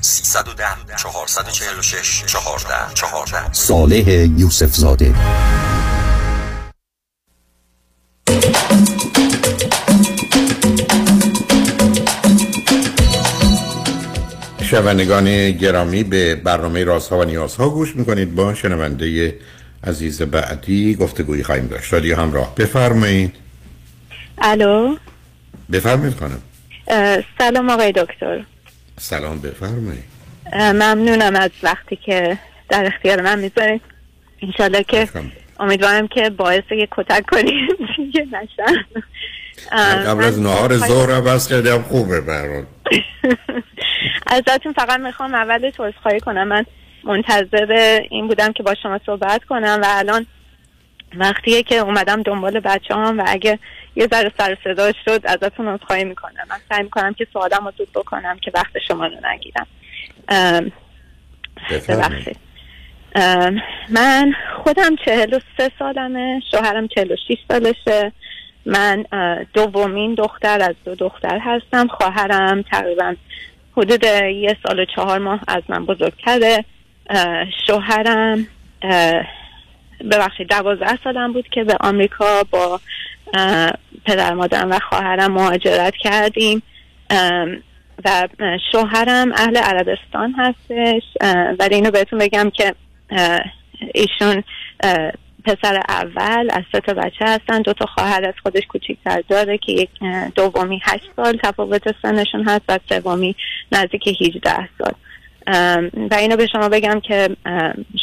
310 446 14 14 صالح یوسف زاده شنوندگان گرامی به برنامه رازها و نیازها گوش می‌کنید. با شنونده عزیز بعدی گفتگویی خواهیم داشت. رادیو همراه. بفرمایید. الو؟ بفرمایید خانم. سلام آقای دکتر. سلام بفرمایید. ممنونم از وقتی که در اختیار من می‌ذارید. انشالله که امیدوارم که باعث یک کتک کنید دیگه نشم. قبل از نهار ظهر عوض کردم خوبه برات ازتون فقط می‌خوام اول خواهی کنم. من منتظر این بودم که با شما صحبت کنم و الان وقتیه که اومدم دنبال بچه هم و اگه یه ذره سر صدا شد ازتون عذرخواهی می‌کنم. من سعی می‌کنم که سوالم رو زود بکنم که وقت شما رو نگیرم. ببخشید. من خودم چهل و سه سالمه شوهرم چهل و شیش سالشه. من دومین دختر از دو دختر هستم. خواهرم تقریبا حدود یه سال و چهار ماه از من بزرگتره. شوهرم ببخشید دوازده سالم بود که به آمریکا با پدر مادرم و خواهرم مهاجرت کردیم. و شوهرم اهل عربستان هستش. ولی اینو بهتون بگم که ایشون پسر اول از سه تا بچه هستن. دو تا خواهر از خودش کوچیکتر داره که یک دومی هشت سال تفاوت سنشون هست و سومی نزدیک 18 سال. و اینو به شما بگم که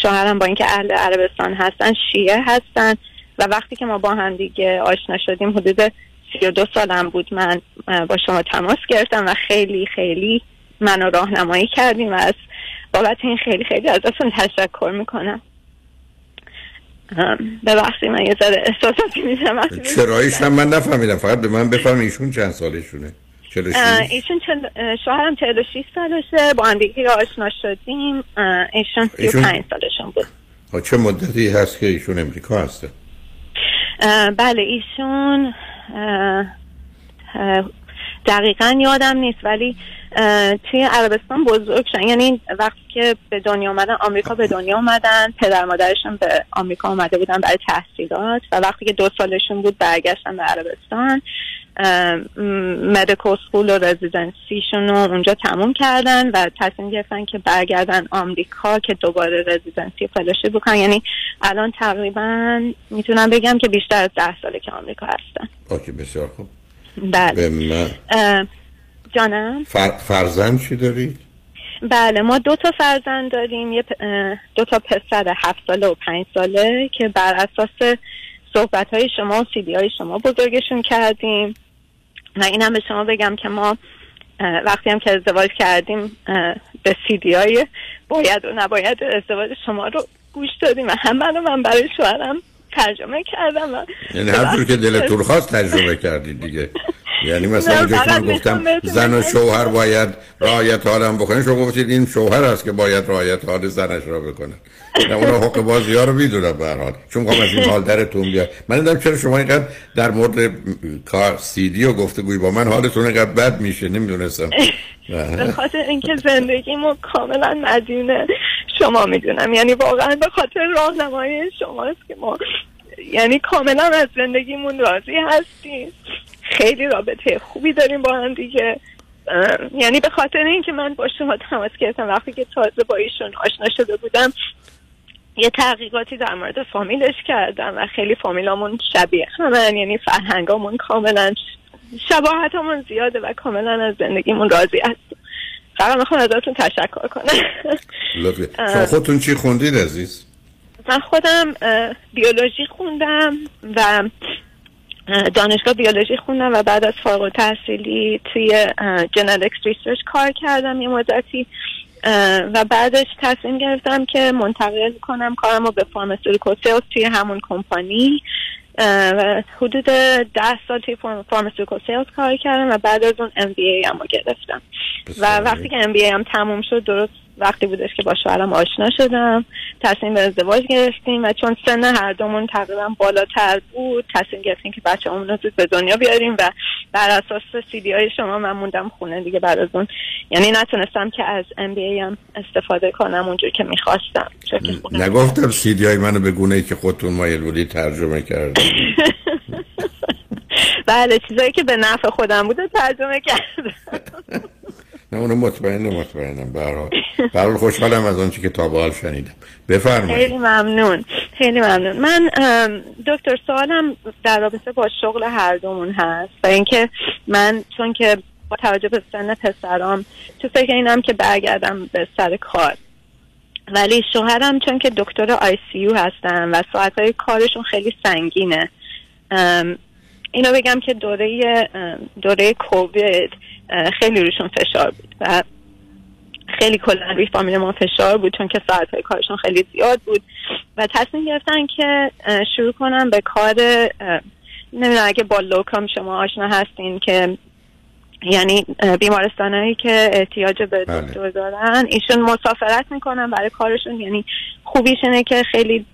شوهرم با اینکه اهل عربستان هستن شیعه هستن و وقتی که ما با هم دیگه آشنا شدیم حدود سی و دو سالم بود من با شما تماس گرفتم و خیلی خیلی منو راهنمایی کردیم و از بابت این خیلی خیلی ازتون تشکر می‌کنم. ببخشید من یه ذره احساساتی میشم. هم من نفهمیدم فقط به من بفرم ایشون چند سالشونه. ایشون چل... شوهرم 46 سالشه. با هم دیگه آشنا شدیم. ایشون 35 سالشون بود. ها چه مدتی هست که ایشون امریکا هسته اه، بله ایشون دقیقا یادم نیست ولی توی عربستان بزرگ شدن. یعنی وقتی که به دنیا اومدن آمریکا به دنیا اومدن. پدر مادرشون به آمریکا اومده بودن برای تحصیلات. و وقتی که دو سالشون بود برگشتن به عربستان. medical school و residency شون رو اونجا تموم کردن و تصمیم گرفتن که برگردن آمریکا که دوباره residency fellowship بکنن. یعنی الان تقریبا می‌تونم بگم که بیشتر از ده ساله که آمریکا هستن. OK بسیار خوب. بله. من جانم؟ فر... فرزند چی دارید؟ بله ما دو تا فرزند داریم. یه دو تا پسر هفت ساله و پنج ساله که بر اساس صحبت های شما و سیدی های شما بزرگشون کردیم. و اینم به شما بگم که ما وقتی هم که ازدواج کردیم به سیدی های باید و نباید ازدواج شما رو گوش دادیم. و همه رو من برای شوهرم ترجمه کردم و یعنی هر که دلتون خواست تجربه کردید دیگه. یعنی مثلا که من گفتم زن و. شوهر باید رعایت حال هم بکنه. شما گفتید این شوهر است که باید رعایت حال زنش را بکنه. نه اونا حق بازی ها رو می‌دونم به هر حال. چون می‌خوام از این حال درتون بیاد من دیدم چرا شما اینقدر در مورد کار سیدی و گفتگوی با من حالتون اینقدر بد میشه. نمی‌دونستم. به خاطر اینکه زندگیمو کاملا مدیون شما می‌دونم. یعنی واقعا به خاطر راهنمایی شماست که ما یعنی کاملا از زندگیمون راضی هستیم خیلی رابطه خوبی داریم با هم دیگه. یعنی به خاطر اینکه من با شما تماس گرفتم وقتی که تازه با ایشون آشنا شده بودم یه تحقیقاتی در مورد فامیلش کردم و خیلی فامیلامون شبیه همن یعنی فرهنگامون کاملا شباهتمون زیاده و کاملا از زندگیمون راضی هستیم فقط می‌خوام ازتون تشکر کنم. شما خودتون چی خوندید عزیز؟ من خودم بیولوژی خوندم و دانشگاه بیولوژی خوندم و بعد از فارغ التحصیلی توی genetics research کار کردم یه مدتی و بعدش تصمیم گرفتم که منتقل کنم کارم رو به pharmaceutical sales توی همون کمپانی و حدود ده سال توی pharmaceutical sales کار کردم و بعد از اون MBA ام رو گرفتم. و وقتی که MBA ام تموم شد درست وقتی بودش که با شوهرم آشنا شدم تصمیم به ازدواج گرفتیم و چون سن هر دومون تقریبا بالاتر بود تصمیم گرفتیم که بچه رو زود به دنیا بیاریم و بر اساس سی های شما من موندم خونه دیگه بعد از اون. یعنی نتونستم که از ام بی هم استفاده کنم اونجور که می‌خواستم. نگفتم سیدی های منو به گونه ای که خودتون مایل بودی ترجمه کرد بله چیزایی که به نفع خودم بوده ترجمه کردم. نه اونو مطمئنم. مطمئنم برحال خوشحالم از آنچه که تا به حال شنیدم. بفرمایید. خیلی ممنون. خیلی ممنون. من دکتر سوالم در رابطه با شغل هر دومون هست و اینکه من چون که با توجه به سن پسرام تو فکر اینم که برگردم به سر کار. ولی شوهرم چون که دکتر آی سی یو هستن و ساعتهای کارشون خیلی سنگینه اینو بگم که دوره دوره کووید خیلی روشون فشار بود و خیلی کلا روی فامیل ما فشار بود چون که ساعتهای کارشون خیلی زیاد بود و تصمیم گرفتن که شروع کنم به کار نمی‌دونم اگه با لوکام شما آشنا هستین که یعنی بیمارستانهایی که احتیاج به بله. دکتر دارن ایشون مسافرت می‌کنن برای کارشون یعنی خوبیش اینه که خیلی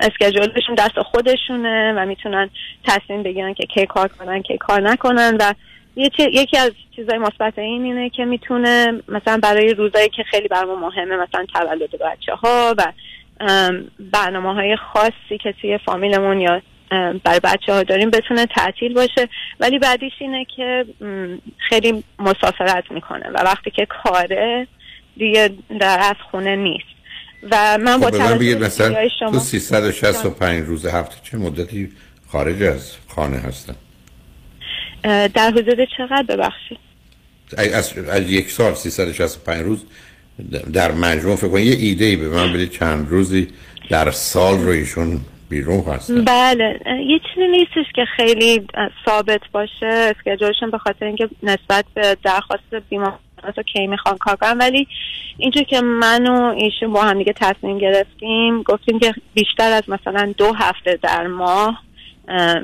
اسکجولشون دست خودشونه و می‌تونن تصمیم بگیرن که کی کار کنن کی کار نکنن و یکی از چیزای مثبت این اینه که می‌تونه مثلا برای روزایی که خیلی برام مهمه مثلا تولد بچه ها و برنامه های خاصی که توی فامیلمون یا برای بچه ها داریم بتونه تعطیل باشه. ولی بعدیش اینه که خیلی مسافرت می‌کنه و وقتی که کاره دیگه در از خونه نیست. و من با خب من توجه مثلا شما تو 365 روز هفته چه مدتی خارج از خانه هستن اه، در حدود چقدر ببخشید؟ از, از یک سال 365 روز در مجموع فکر کنید. یه ایده ای به من بدید چند روزی در سال رو ایشون بیرون هستن. بله. یه چیزی نیستش که خیلی ثابت باشه. اسکجولشون به خاطر اینکه نسبت به درخواست بیمارستان رو کی می‌خوان کار کنم ولی اینجور که من و ایشون با هم دیگه تصمیم گرفتیم گفتیم که بیشتر از مثلا دو هفته در ماه اه، اه،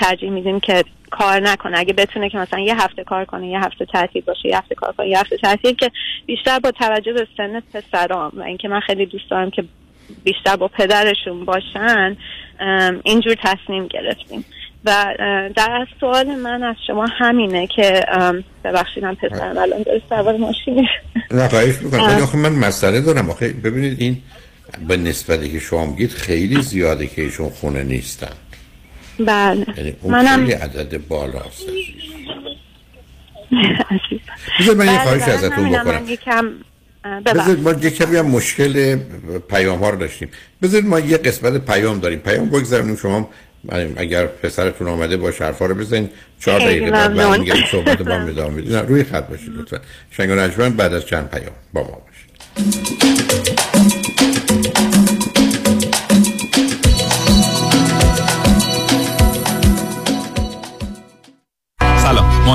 ترجیح میدیم که کار نکنه. اگه بتونه که مثلا یه هفته کار کنه یه هفته تعطیل باشه یه هفته کار کنه یه هفته تعطیل که بیشتر با توجه به سن پسرام و اینکه من خیلی دوست دارم که بیشتر با پدرشون باشن اینجور تصمیم گرفتیم. و در از سوال من از شما همینه که ام، ببخشیدم پسرم الان داره سوار ماشین میشه. نه خواهش می‌کنم. ولی آخه من مسئله دارم. آخه ببینید این به نسبتی که شما میگید خیلی زیاده که ایشون خونه نیستن. بله. یعنی منم خیلی عدد بالاست. بذار من یه بله، خواهش برای ازتون همینم بکنم. بذارید ما یه کمی هم مشکل پیام ها رو داشتیم. بذارید ما یه قسمت پیام داریم. پیام بگذاریم شما اگر پسرتون آمده با حرفا رو بزنید چهار دقیقه بعد. برمیگردیم صحبت با هم ادامه میدیم نه، روی خط باشید لطفا. شنگ بعد از چند پیام با ما باشید.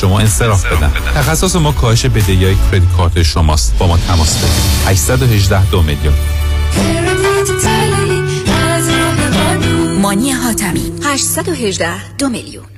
شما انصراف بدن. تخصص ما کاهش بدهی های credit card شماست. با ما تماس بگیرید. 818 دو میلیون. مانی حاتمی. 818 دو میلیون.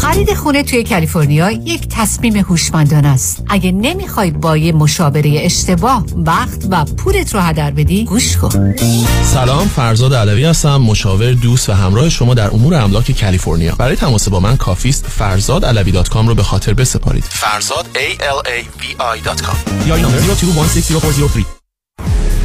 خرید خونه توی کالیفرنیا یک تصمیم هوشمندانه است. اگه نمی‌خوای با یه مشاوره اشتباه وقت و پولت رو هدر بدی، گوش کن. سلام فرزاد علوی هستم مشاور دوست و همراه شما در امور املاک کالیفرنیا برای تماس با من کافیست فرزاد علوی dot com رو به خاطر بسپارید فرزاد A L A V I dot com یا number 02160403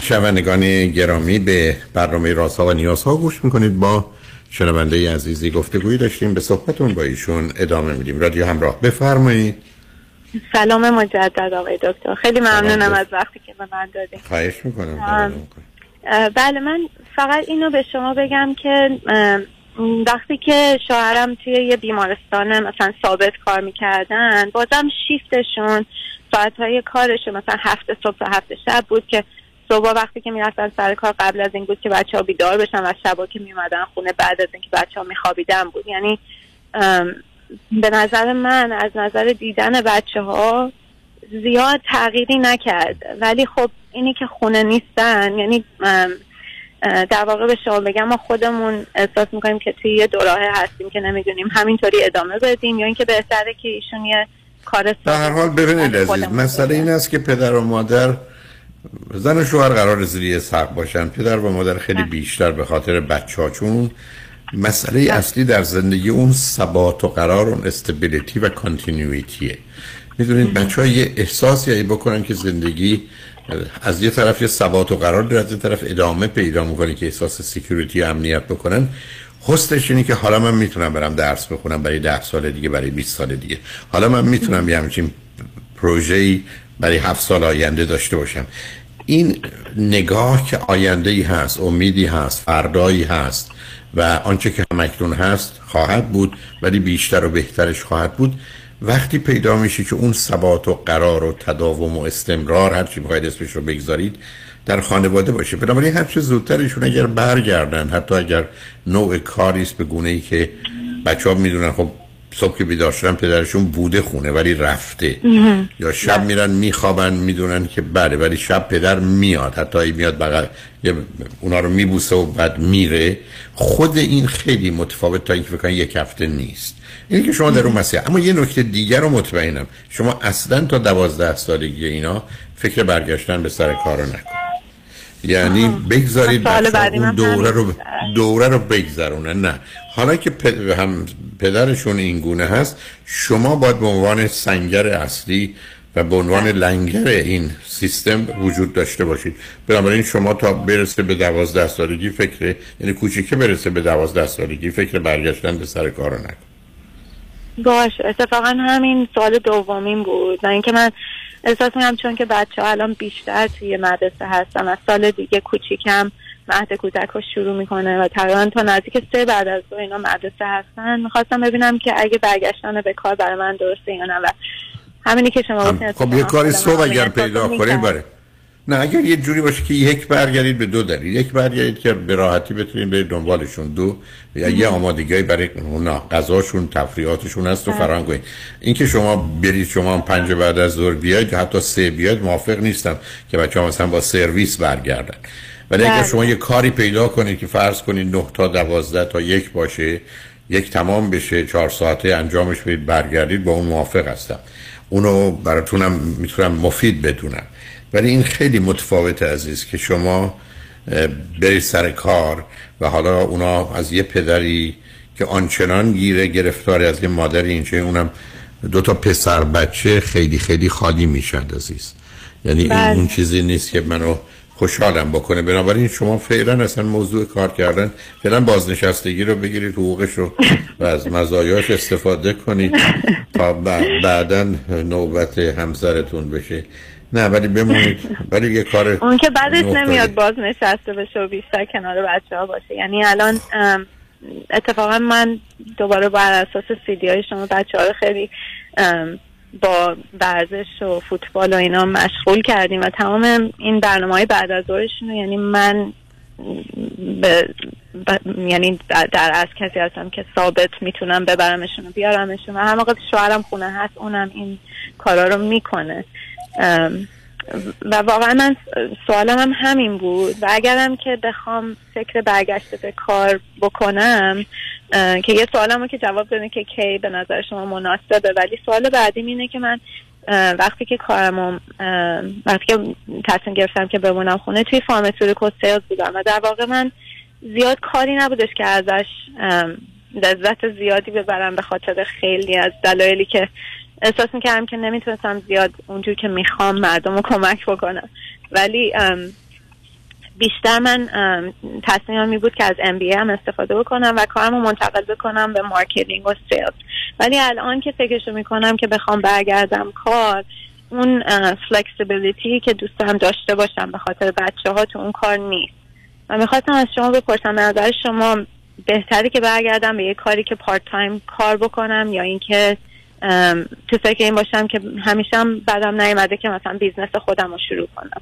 شنوندگان گرامی به برنامه رازها و نیازها گوش می‌کنید. با شنونده عزیزی گفتگویی داشتیم. به صحبتون با ایشون ادامه میدیم. رادیو همراه بفرمایید. سلام مجدد آقای دکتر. خیلی ممنونم از وقتی که به من دادیم خواهش می‌کنم. بله من فقط اینو به شما بگم که وقتی که شوهرم توی یه بیمارستان مثلا ثابت کار می‌کردن بازم شیفتشون ساعتهای کارشون مثلا هفته صبح و هفته شب بود که صبح وقتی که می‌رفتن سر کار قبل از این بود که بچه ها بیدار بشن و شبا که میومدن خونه بعد از اینکه بچه ها میخوابیدن بود. یعنی به نظر من از نظر دیدن بچه ها زیاد تغییری نکرد. ولی خب اینی که خونه نیستن یعنی در واقع به شما بگم ما خودمون احساس می‌کنیم که توی یه دوراهه هستیم که نمی‌دونیم همینطوری ادامه بدیم یا اینکه بهتره که ایشون یه کار در هر حال ببینید عزیز مسئله این است که پدر و مادر زن و شوهر قرار زیر سقف باشن. پدر و مادر خیلی بیشتر به خاطر بچه ها چون مسئله اصلی در زندگی اون ثبات و قرار اون stability و continuity ه می‌دونید بچه ها یه احساسی بکنن که زندگی از یه طرف یه ثبات و قرار داره از یه طرف ادامه پیدا می‌کنه که احساس security و امنیت بکنن. حسنش اینه که حالا من می‌تونم برم درس بخونم برای ده سال دیگه برای 20 سال دیگه. حالا من می‌تونم یه همچین پروژه‌ای برای هفت سال آینده داشته باشم. این نگاه که آینده ای هست امیدی هست فردایی هست و آنچه که همکنون هست خواهد بود ولی بیشتر و بهترش خواهد بود. وقتی پیدا میشه که اون ثبات و قرار و تداوم و استمرار هر چی بخواید اسمش رو بگذارید در خانواده باشه. بنابراین هر چه زودتر ایشون اگر برگردن حتی اگر نوع کاری است به گونه ای که بچه ها می‌دونن خب صبح که بیدار شدن پدرشون بوده خونه ولی رفته. یا شب میرن میخوابن می‌دونن که بله ولی شب پدر میاد. حتی ای میاد بغل اونا رو میبوسه و بعد میره. خود این خیلی متفاوت تا اینکه فکر یک هفته نیست. اینه که شما در اون مسیح اما یه نکته دیگر رو مطمئنم. شما اصلا تا دوازده سالگی اینا فکر برگشتن به سر کار رو نکن. یعنی بگذارید اون دوره رو دوره رو بگذرونه نه. حالا که هم پدرشون این گونه هست شما باید به عنوان سنگر اصلی و به عنوان لنگر این سیستم وجود داشته باشید. بنابراین شما تا برسه به دوازده سالگی فکر یعنی کوچیکه برسه به دوازده سالگی فکر برگشتن به سر کار نکن. باش اتفاقا همین سال دومین بود. و اینکه من احساس می‌کنم چون که بچه ها الان بیشتر توی مدرسه هستن از سال دیگه کوچیکم مهد کودک رو شروع می‌کنه و تقریبا تا نزدیک سه بعد از دو اینا مدرسه هستن. می‌خواستم ببینم که اگه برگشتن به کار برای من درسته یا نه و همینی که شما خب یه کاری صبح اگر پیدا کنید باره نه اگر یه جوری باشه که یک برگردید به دو دلیل. یک برگردید که به راحتی بتونید به دنبالشون. دو یا یه آمادگی برای اونا. غذاشون تفریحاتشون هست و بله. فراهم کنید. این که شما برید شما پنج بعد از ظهر بیاید حتی سه بیاید موافق نیستم که بچه ها مثلا با سرویس برگردن. ولی اگر بله. شما یه کاری پیدا کنید که فرض کنید 9 تا 12 تا یک باشه یک تمام بشه چهار ساعته انجامش بدید برگردید با اون موافق هستم اونو براتونم می‌تونم مفید بدونم ولی این خیلی متفاوت عزیز که شما برید سر کار و حالا اونا از یه پدری که آنچنان گیره گرفتاری از یه مادری اینچه اونم دو تا پسر بچه خیلی خیلی خالی می‌شد عزیز یعنی این بله. اون چیزی نیست که منو خوشحالم بکنه. بنابراین شما فعلا اصلا موضوع کار کردن فعلا بازنشستگی رو بگیرید حقوقش رو و از مزایاش استفاده کنید تا بعدا نوبت همسرتون بشه. نه ولی بمونید. ولی یه کار اون که بعدش نمیاد بازنشسته بشه و بیشتر کنار بچه ها باشه. یعنی الان اتفاقا من دوباره بر اساس سیدی های شما بچه ها رو خیلی با ورزش و فوتبال و اینا مشغول کردیم و تمام این برنامه های بعد از ظهرشون یعنی من به یعنی در, از کسی هستم که ثابت می‌تونم ببرمشون و بیارمشون و هر موقع شوهرم خونه هست اونم این کارا رو می‌کنه. و واقعا من سوالم هم همین بود و اگرم که بخوام فکر برگشت به کار بکنم که یه سوالم که جواب دادن که کی به نظر شما مناسبه ولی سوال بعدیم اینه که من وقتی که کارم وقتی که تصمیم گرفتم که بمونم خونه توی فارماسیوتیکال سیلز بودم و در واقع من زیاد کاری نبودش که ازش لذت زیادی ببرم به خاطر خیلی از دلایلی که احساس می‌کردم که نمی‌تونستم زیاد اونجور که می‌خوام مردم رو کمک بکنم. ولی بیشتر من تصمیمم می بود که از MBA ام استفاده بکنم و کارم رو منتقل بکنم به marketing و sales. ولی الان که فکرشو می‌کنم که بخوام برگردم کار اون flexibility که دوست داشته باشم به خاطر بچه ها تو اون کار نیست. و می‌خواستم از شما بپرسم نظر شما بهتره که برگردم به یه کاری که part time کار بکنم یا اینکه تو فکر این باشم که همیشه هم بعدم نیومده که مثلا business خودم رو شروع کنم.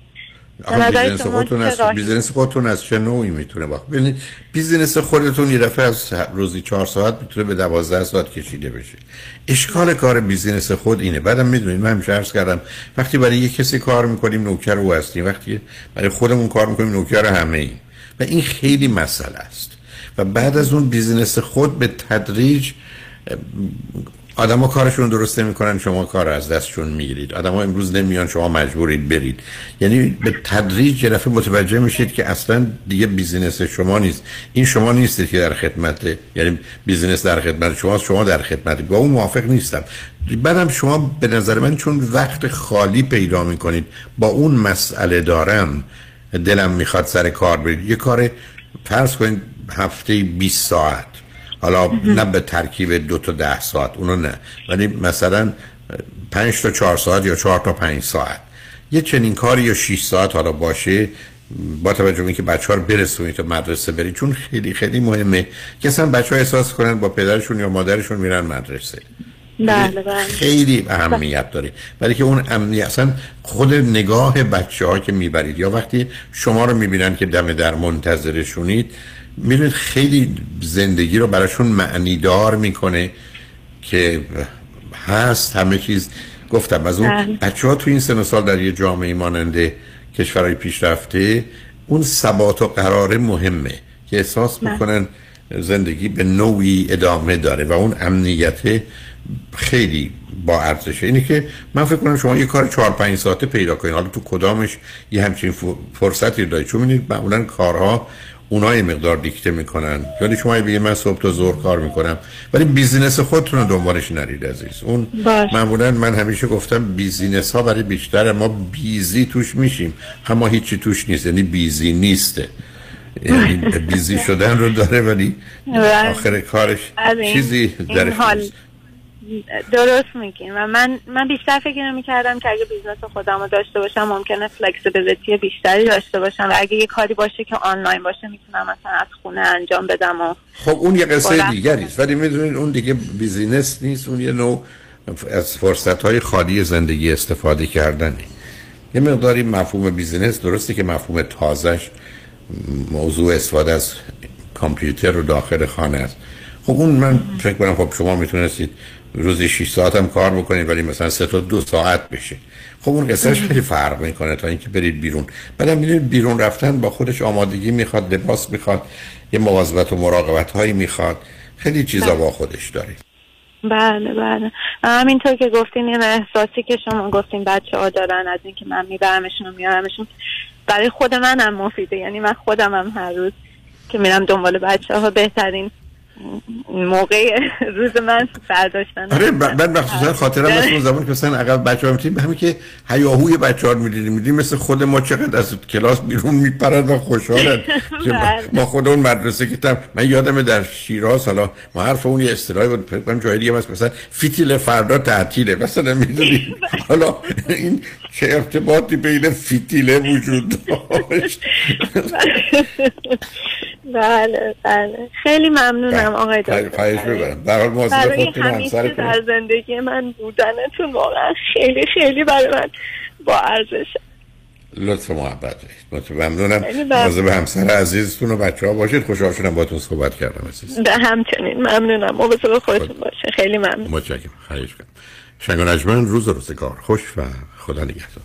business خودتون از business خودتون از چه نوعی می‌تونه باشه؟ ببینید business خودتون یه دفعه از روزی چهار ساعت می‌تونه به دوازده ساعت کشیده بشه. اشکال کار business خود اینه. بعدم می‌دونید من همیشه عرض کردم وقتی برای یه کسی کار می‌کنیم نوکر او هستیم. وقتی برای خودمون کار می‌کنیم نوکر همه ایم و این خیلی مسئله است. و بعد از اون business خود به تدریج ها کارشون درست نمی‌کنن شما کار از دستشون می‌گیرید. ها امروز نمیان شما مجبورید برید. یعنی به تدریج یه متوجه میشید که اصلا دیگه business شما نیست. این شما نیستید که در خدمت یعنی business در خدمت شما شما در خدمت. با اون موافق نیستم. بعدم شما به نظر من چون وقت خالی پیدا می‌کنید با اون مسئله دارم دلم می‌خواد سر کار برید. یه کار فرض کنید هفته 20 ساعت. حالا نه به ترکیب دو تا ده ساعت اونو نه. ولی مثلا پنج تا چهار ساعت یا چهار تا پنج ساعت. یه چنین کاری یا 6 ساعت حالا باشه با توجه به که بچه ها رو برسونید تا مدرسه برید چون خیلی خیلی مهمه که اصلا بچه ها احساس کنن با پدرشون یا مادرشون میرن مدرسه. بله بله. خیلی اهمیت داره. ولی که اون امنی اصلا خود نگاه بچه ها که می‌برید یا وقتی شما رو می‌بینن که دم در منتظرشونید می‌دونید خیلی زندگی رو براشون معنیدار می‌کنه که هست همه چیز گفتم از اون بله. بچه ها تو این سن سال در یه جامعه ماننده کشورهای پیشرفته اون ثبات و قرار مهمه که احساس بله. می‌کنن زندگی به نوعی ادامه داره و اون امنیت خیلی با ارزشه اینه که من فکر کنم شما یه کار چهار پنج ساعته پیدا کنید حالا تو کدامش یه همچین فرصتی دارید چون می‌دونید معمولا کارها اونا یه مقدار دیکته می‌کنن. یعنی شما بگید من صبح تا ظهر کار می‌کنم ولی business خودتون رو دنبالش نرید عزیز. اون معمولا من همیشه گفتم business ها برای بیشتر ما busy توش میشیم. اما هیچی توش نیست. یعنی busyness هست یعنی busy شدن رو داره ولی. آخر کارش چیزی درش نیست. درست میگین. و من من بیشتر فکر نمی کردم که اگه business خودم رو داشته باشم ممکنه flexibility بیشتری داشته باشم. و اگه یه کاری باشه که آنلاین باشه می‌تونم مثلا از خونه انجام بدم و خب اون یه قصه دیگری است. ولی می‌دونید اون دیگه business نیست. اون یه نوع از فرصت های خالی زندگی استفاده کردنه یه مقداری مفهوم business درسته که مفهوم تازش موضوع استفاده از کامپیوتر رو داخل خانه است. خب اون من فکر کنم خب شما می‌تونستید روزی 6 ساعت هم کار بکنید ولی مثلا سه تا دو ساعت بشه. خب اون قصهش خیلی فرق می‌کنه تا اینکه برید بیرون. بعدم می‌دونید بیرون رفتن با خودش آمادگی می‌خواد لباس می‌خواد یه مواظبت و مراقبت هایی می‌خواد. خیلی چیزا. با خودش داره. بله بله. همینطور که گفتین این احساسی که شما گفتین بچه ها دارن از اینکه من میبرمشون و میارمشون برای خود منم مفیده. یعنی من خودم هم هر روز که میرم دنبال بچه ها بهترین موقع روز من برداشتن آره بعد مخصوصا خاطرم از اون زمان که مثلا عقب بچه ها می‌تونیم همین که هیاهوی بچه ها می‌دیدیم. میدیم مثل خود ما چقدر از کلاس بیرون میپرد و خوشحالن. ما- بله. ما خود اون مدرسه که تم من یادم در شیراز حالا ما حرف اون یه اصطلاحی بود فکر کنم جای دیگه مثلا فیتیل فردا تعطیله. مثلا می‌دونی؟ حالا این چه ارتباطی بین فیتیله وجود داشت؟ بله بله. خیلی ممنونم آقای دکتر. خواهش می‌کنم در حال برای خودتون همسرتون در زندگی من بودنتون واقعا خیلی خیلی برای من با ارزش. لطف محبت دارید. ممنونم. مواظب همسر عزیزتون و بچه ها باشید. خوشحال شدم باتون صحبت کردم عزیز. به همچنین. ممنونم. مواظب خودتون باشه. خیلی ممنون. متشکرم. خواهش کنم شنگ و نجمن روز روزگار خوش و خدا نگهدار.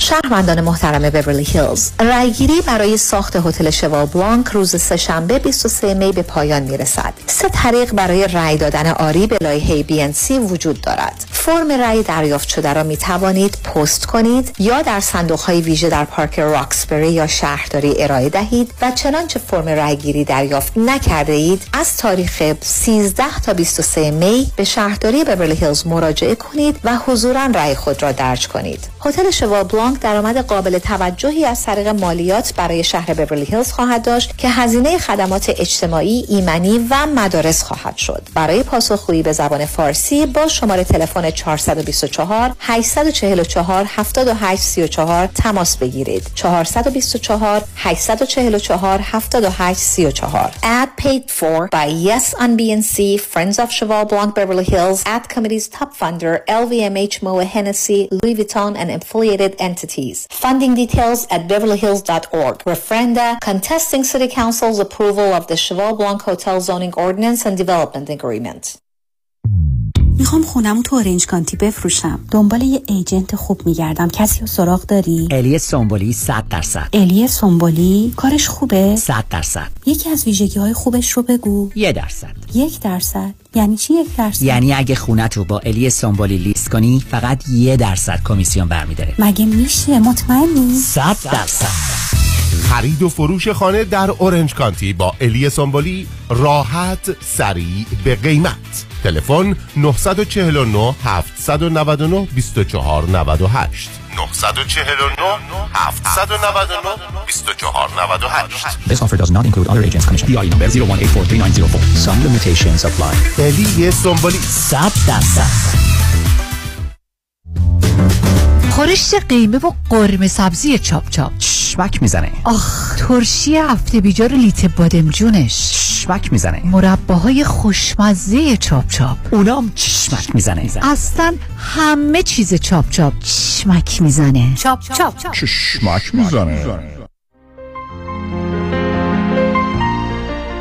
شهروندان محترم بیورلی هیلز رأیگیری برای ساخت هتل شوا بلانک روز سهشنبه 23 می به پایان می رسد. سه طریق برای رأی دادن آری به لایحه BNC وجود دارد. فرم رأی دریافت شده را می توانید پست کنید یا در صندوق های ویژه در پارک راکسبری یا شهرداری ارائه دهید و چنانچه فرم رأیگیری دریافت نکرده اید از تاریخ 13 تا 23 می به شهرداری بیورلی هیلز مراجعه کنید و حضورا رأی خود را درج کنید. هتل شوا بلانک درآمد قابل توجهی از طریق مالیات برای شهر بیورلی هیلز خواهد داشت که هزینه خدمات اجتماعی، ایمنی و مدارس خواهد شد. برای پاسخگویی به زبان فارسی با شماره تلفن 424 844 7834 تماس بگیرید. 424 844 7834 Ad paid for by Yes on BNC, Friends of Cheval Blanc Beverly Hills, Ad Committee's top funder, LVMH Moa Hennessy, Louis Vuitton, and affiliated entities. Funding details at beverlyhills.org. Referenda contesting City Council's approval of the Cheval Blanc Hotel Zoning Ordinance and Development Agreement. می‌خوام خونم تو اورنج کانتی بفروشم دنبال یه ایجنت خوب میگردم کسی رو سراغ داری الی سومبولی 100 درصد الی سنبولی کارش خوبه 100 درصد یکی از ویژگی های خوبش رو بگو یه درصد یک درصد یعنی چی یک درصد؟ یعنی اگه خونت رو با الی سومبولی لیست کنی فقط یه درصد کمیسیون برمیداره. مگه میشه؟ مطمئنی؟ 100 درصد. خرید و فروش خانه در اورنج کانتی با الی سامبولی راحت سریع به قیمت. تلفن 949 799 2498 949 799 2498 This offer does not include other agents' commission. DI number 01843904. Some limitations apply. الی سامبولی 100 درصد خورشت قیمه و قرمه سبزی چاپ چاپ چشمک می‌زنه. آخ ترشی هفته بیجار لیت بادمجونش چشمک می‌زنه. مرباهای خوشمزه چاپ چاپ. اونام چشمک می‌زنه. اصلا همه چیز چاپ چاپ. چشمک می‌زنه. چاپ چاپ. چشمک می‌زنه.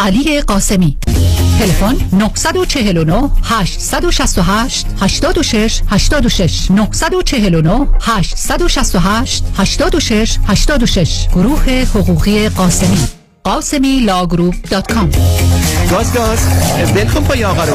علی قاسمی. تلفن 949 868 86 86 949 868 86 86 گروه حقوقی قاسمی. Ghasemi Law Group dot com. گاز گاز. ول کن پای آقا رو.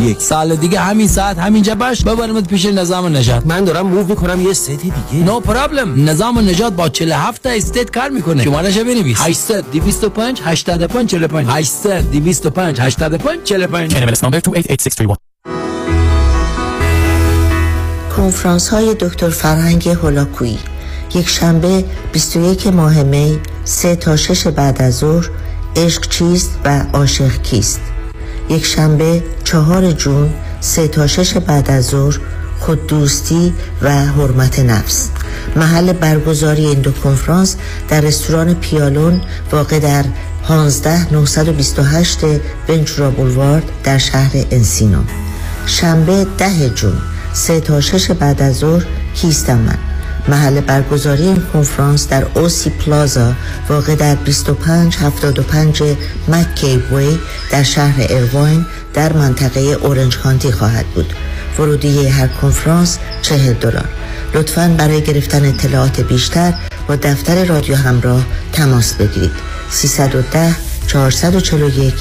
61 سال دیگه همین ساعت همینجا باش ببرمت پیش نظام نجات من دارم موو می‌کنم یه ست دیگه. نو no پرابلم نظام نجات با 47 تا استیت کار می‌کنه. شمارش بنویس. 800 225 85 45 800 225 85 45 NMLS number 288631 کنفرانس های دکتر فرهنگ هولاکویی. یک شنبه 21 ماه می 3 تا 6 بعد از ظهر عشق چیست و عاشق کیست؟ یک شنبه چهار جون سه تا شش بعد از ظهر خود دوستی و حرمت نفس. محل برگزاری این دو کنفرانس در رستوران پیالون واقع در 15 928 ونچورا بولوارد در شهر انسینو. شنبه ده جون سه تا شش بعد از ظهر کیستم من محل برگزاری این کنفرانس در اوسی پلازا واقع در 2575 مک وی در شهر ارواین در منطقه اورنج کانتی خواهد بود. ورودی هر کنفرانس 40 دلار. لطفا برای گرفتن اطلاعات بیشتر با دفتر رادیو همراه تماس بگیرید. 310 441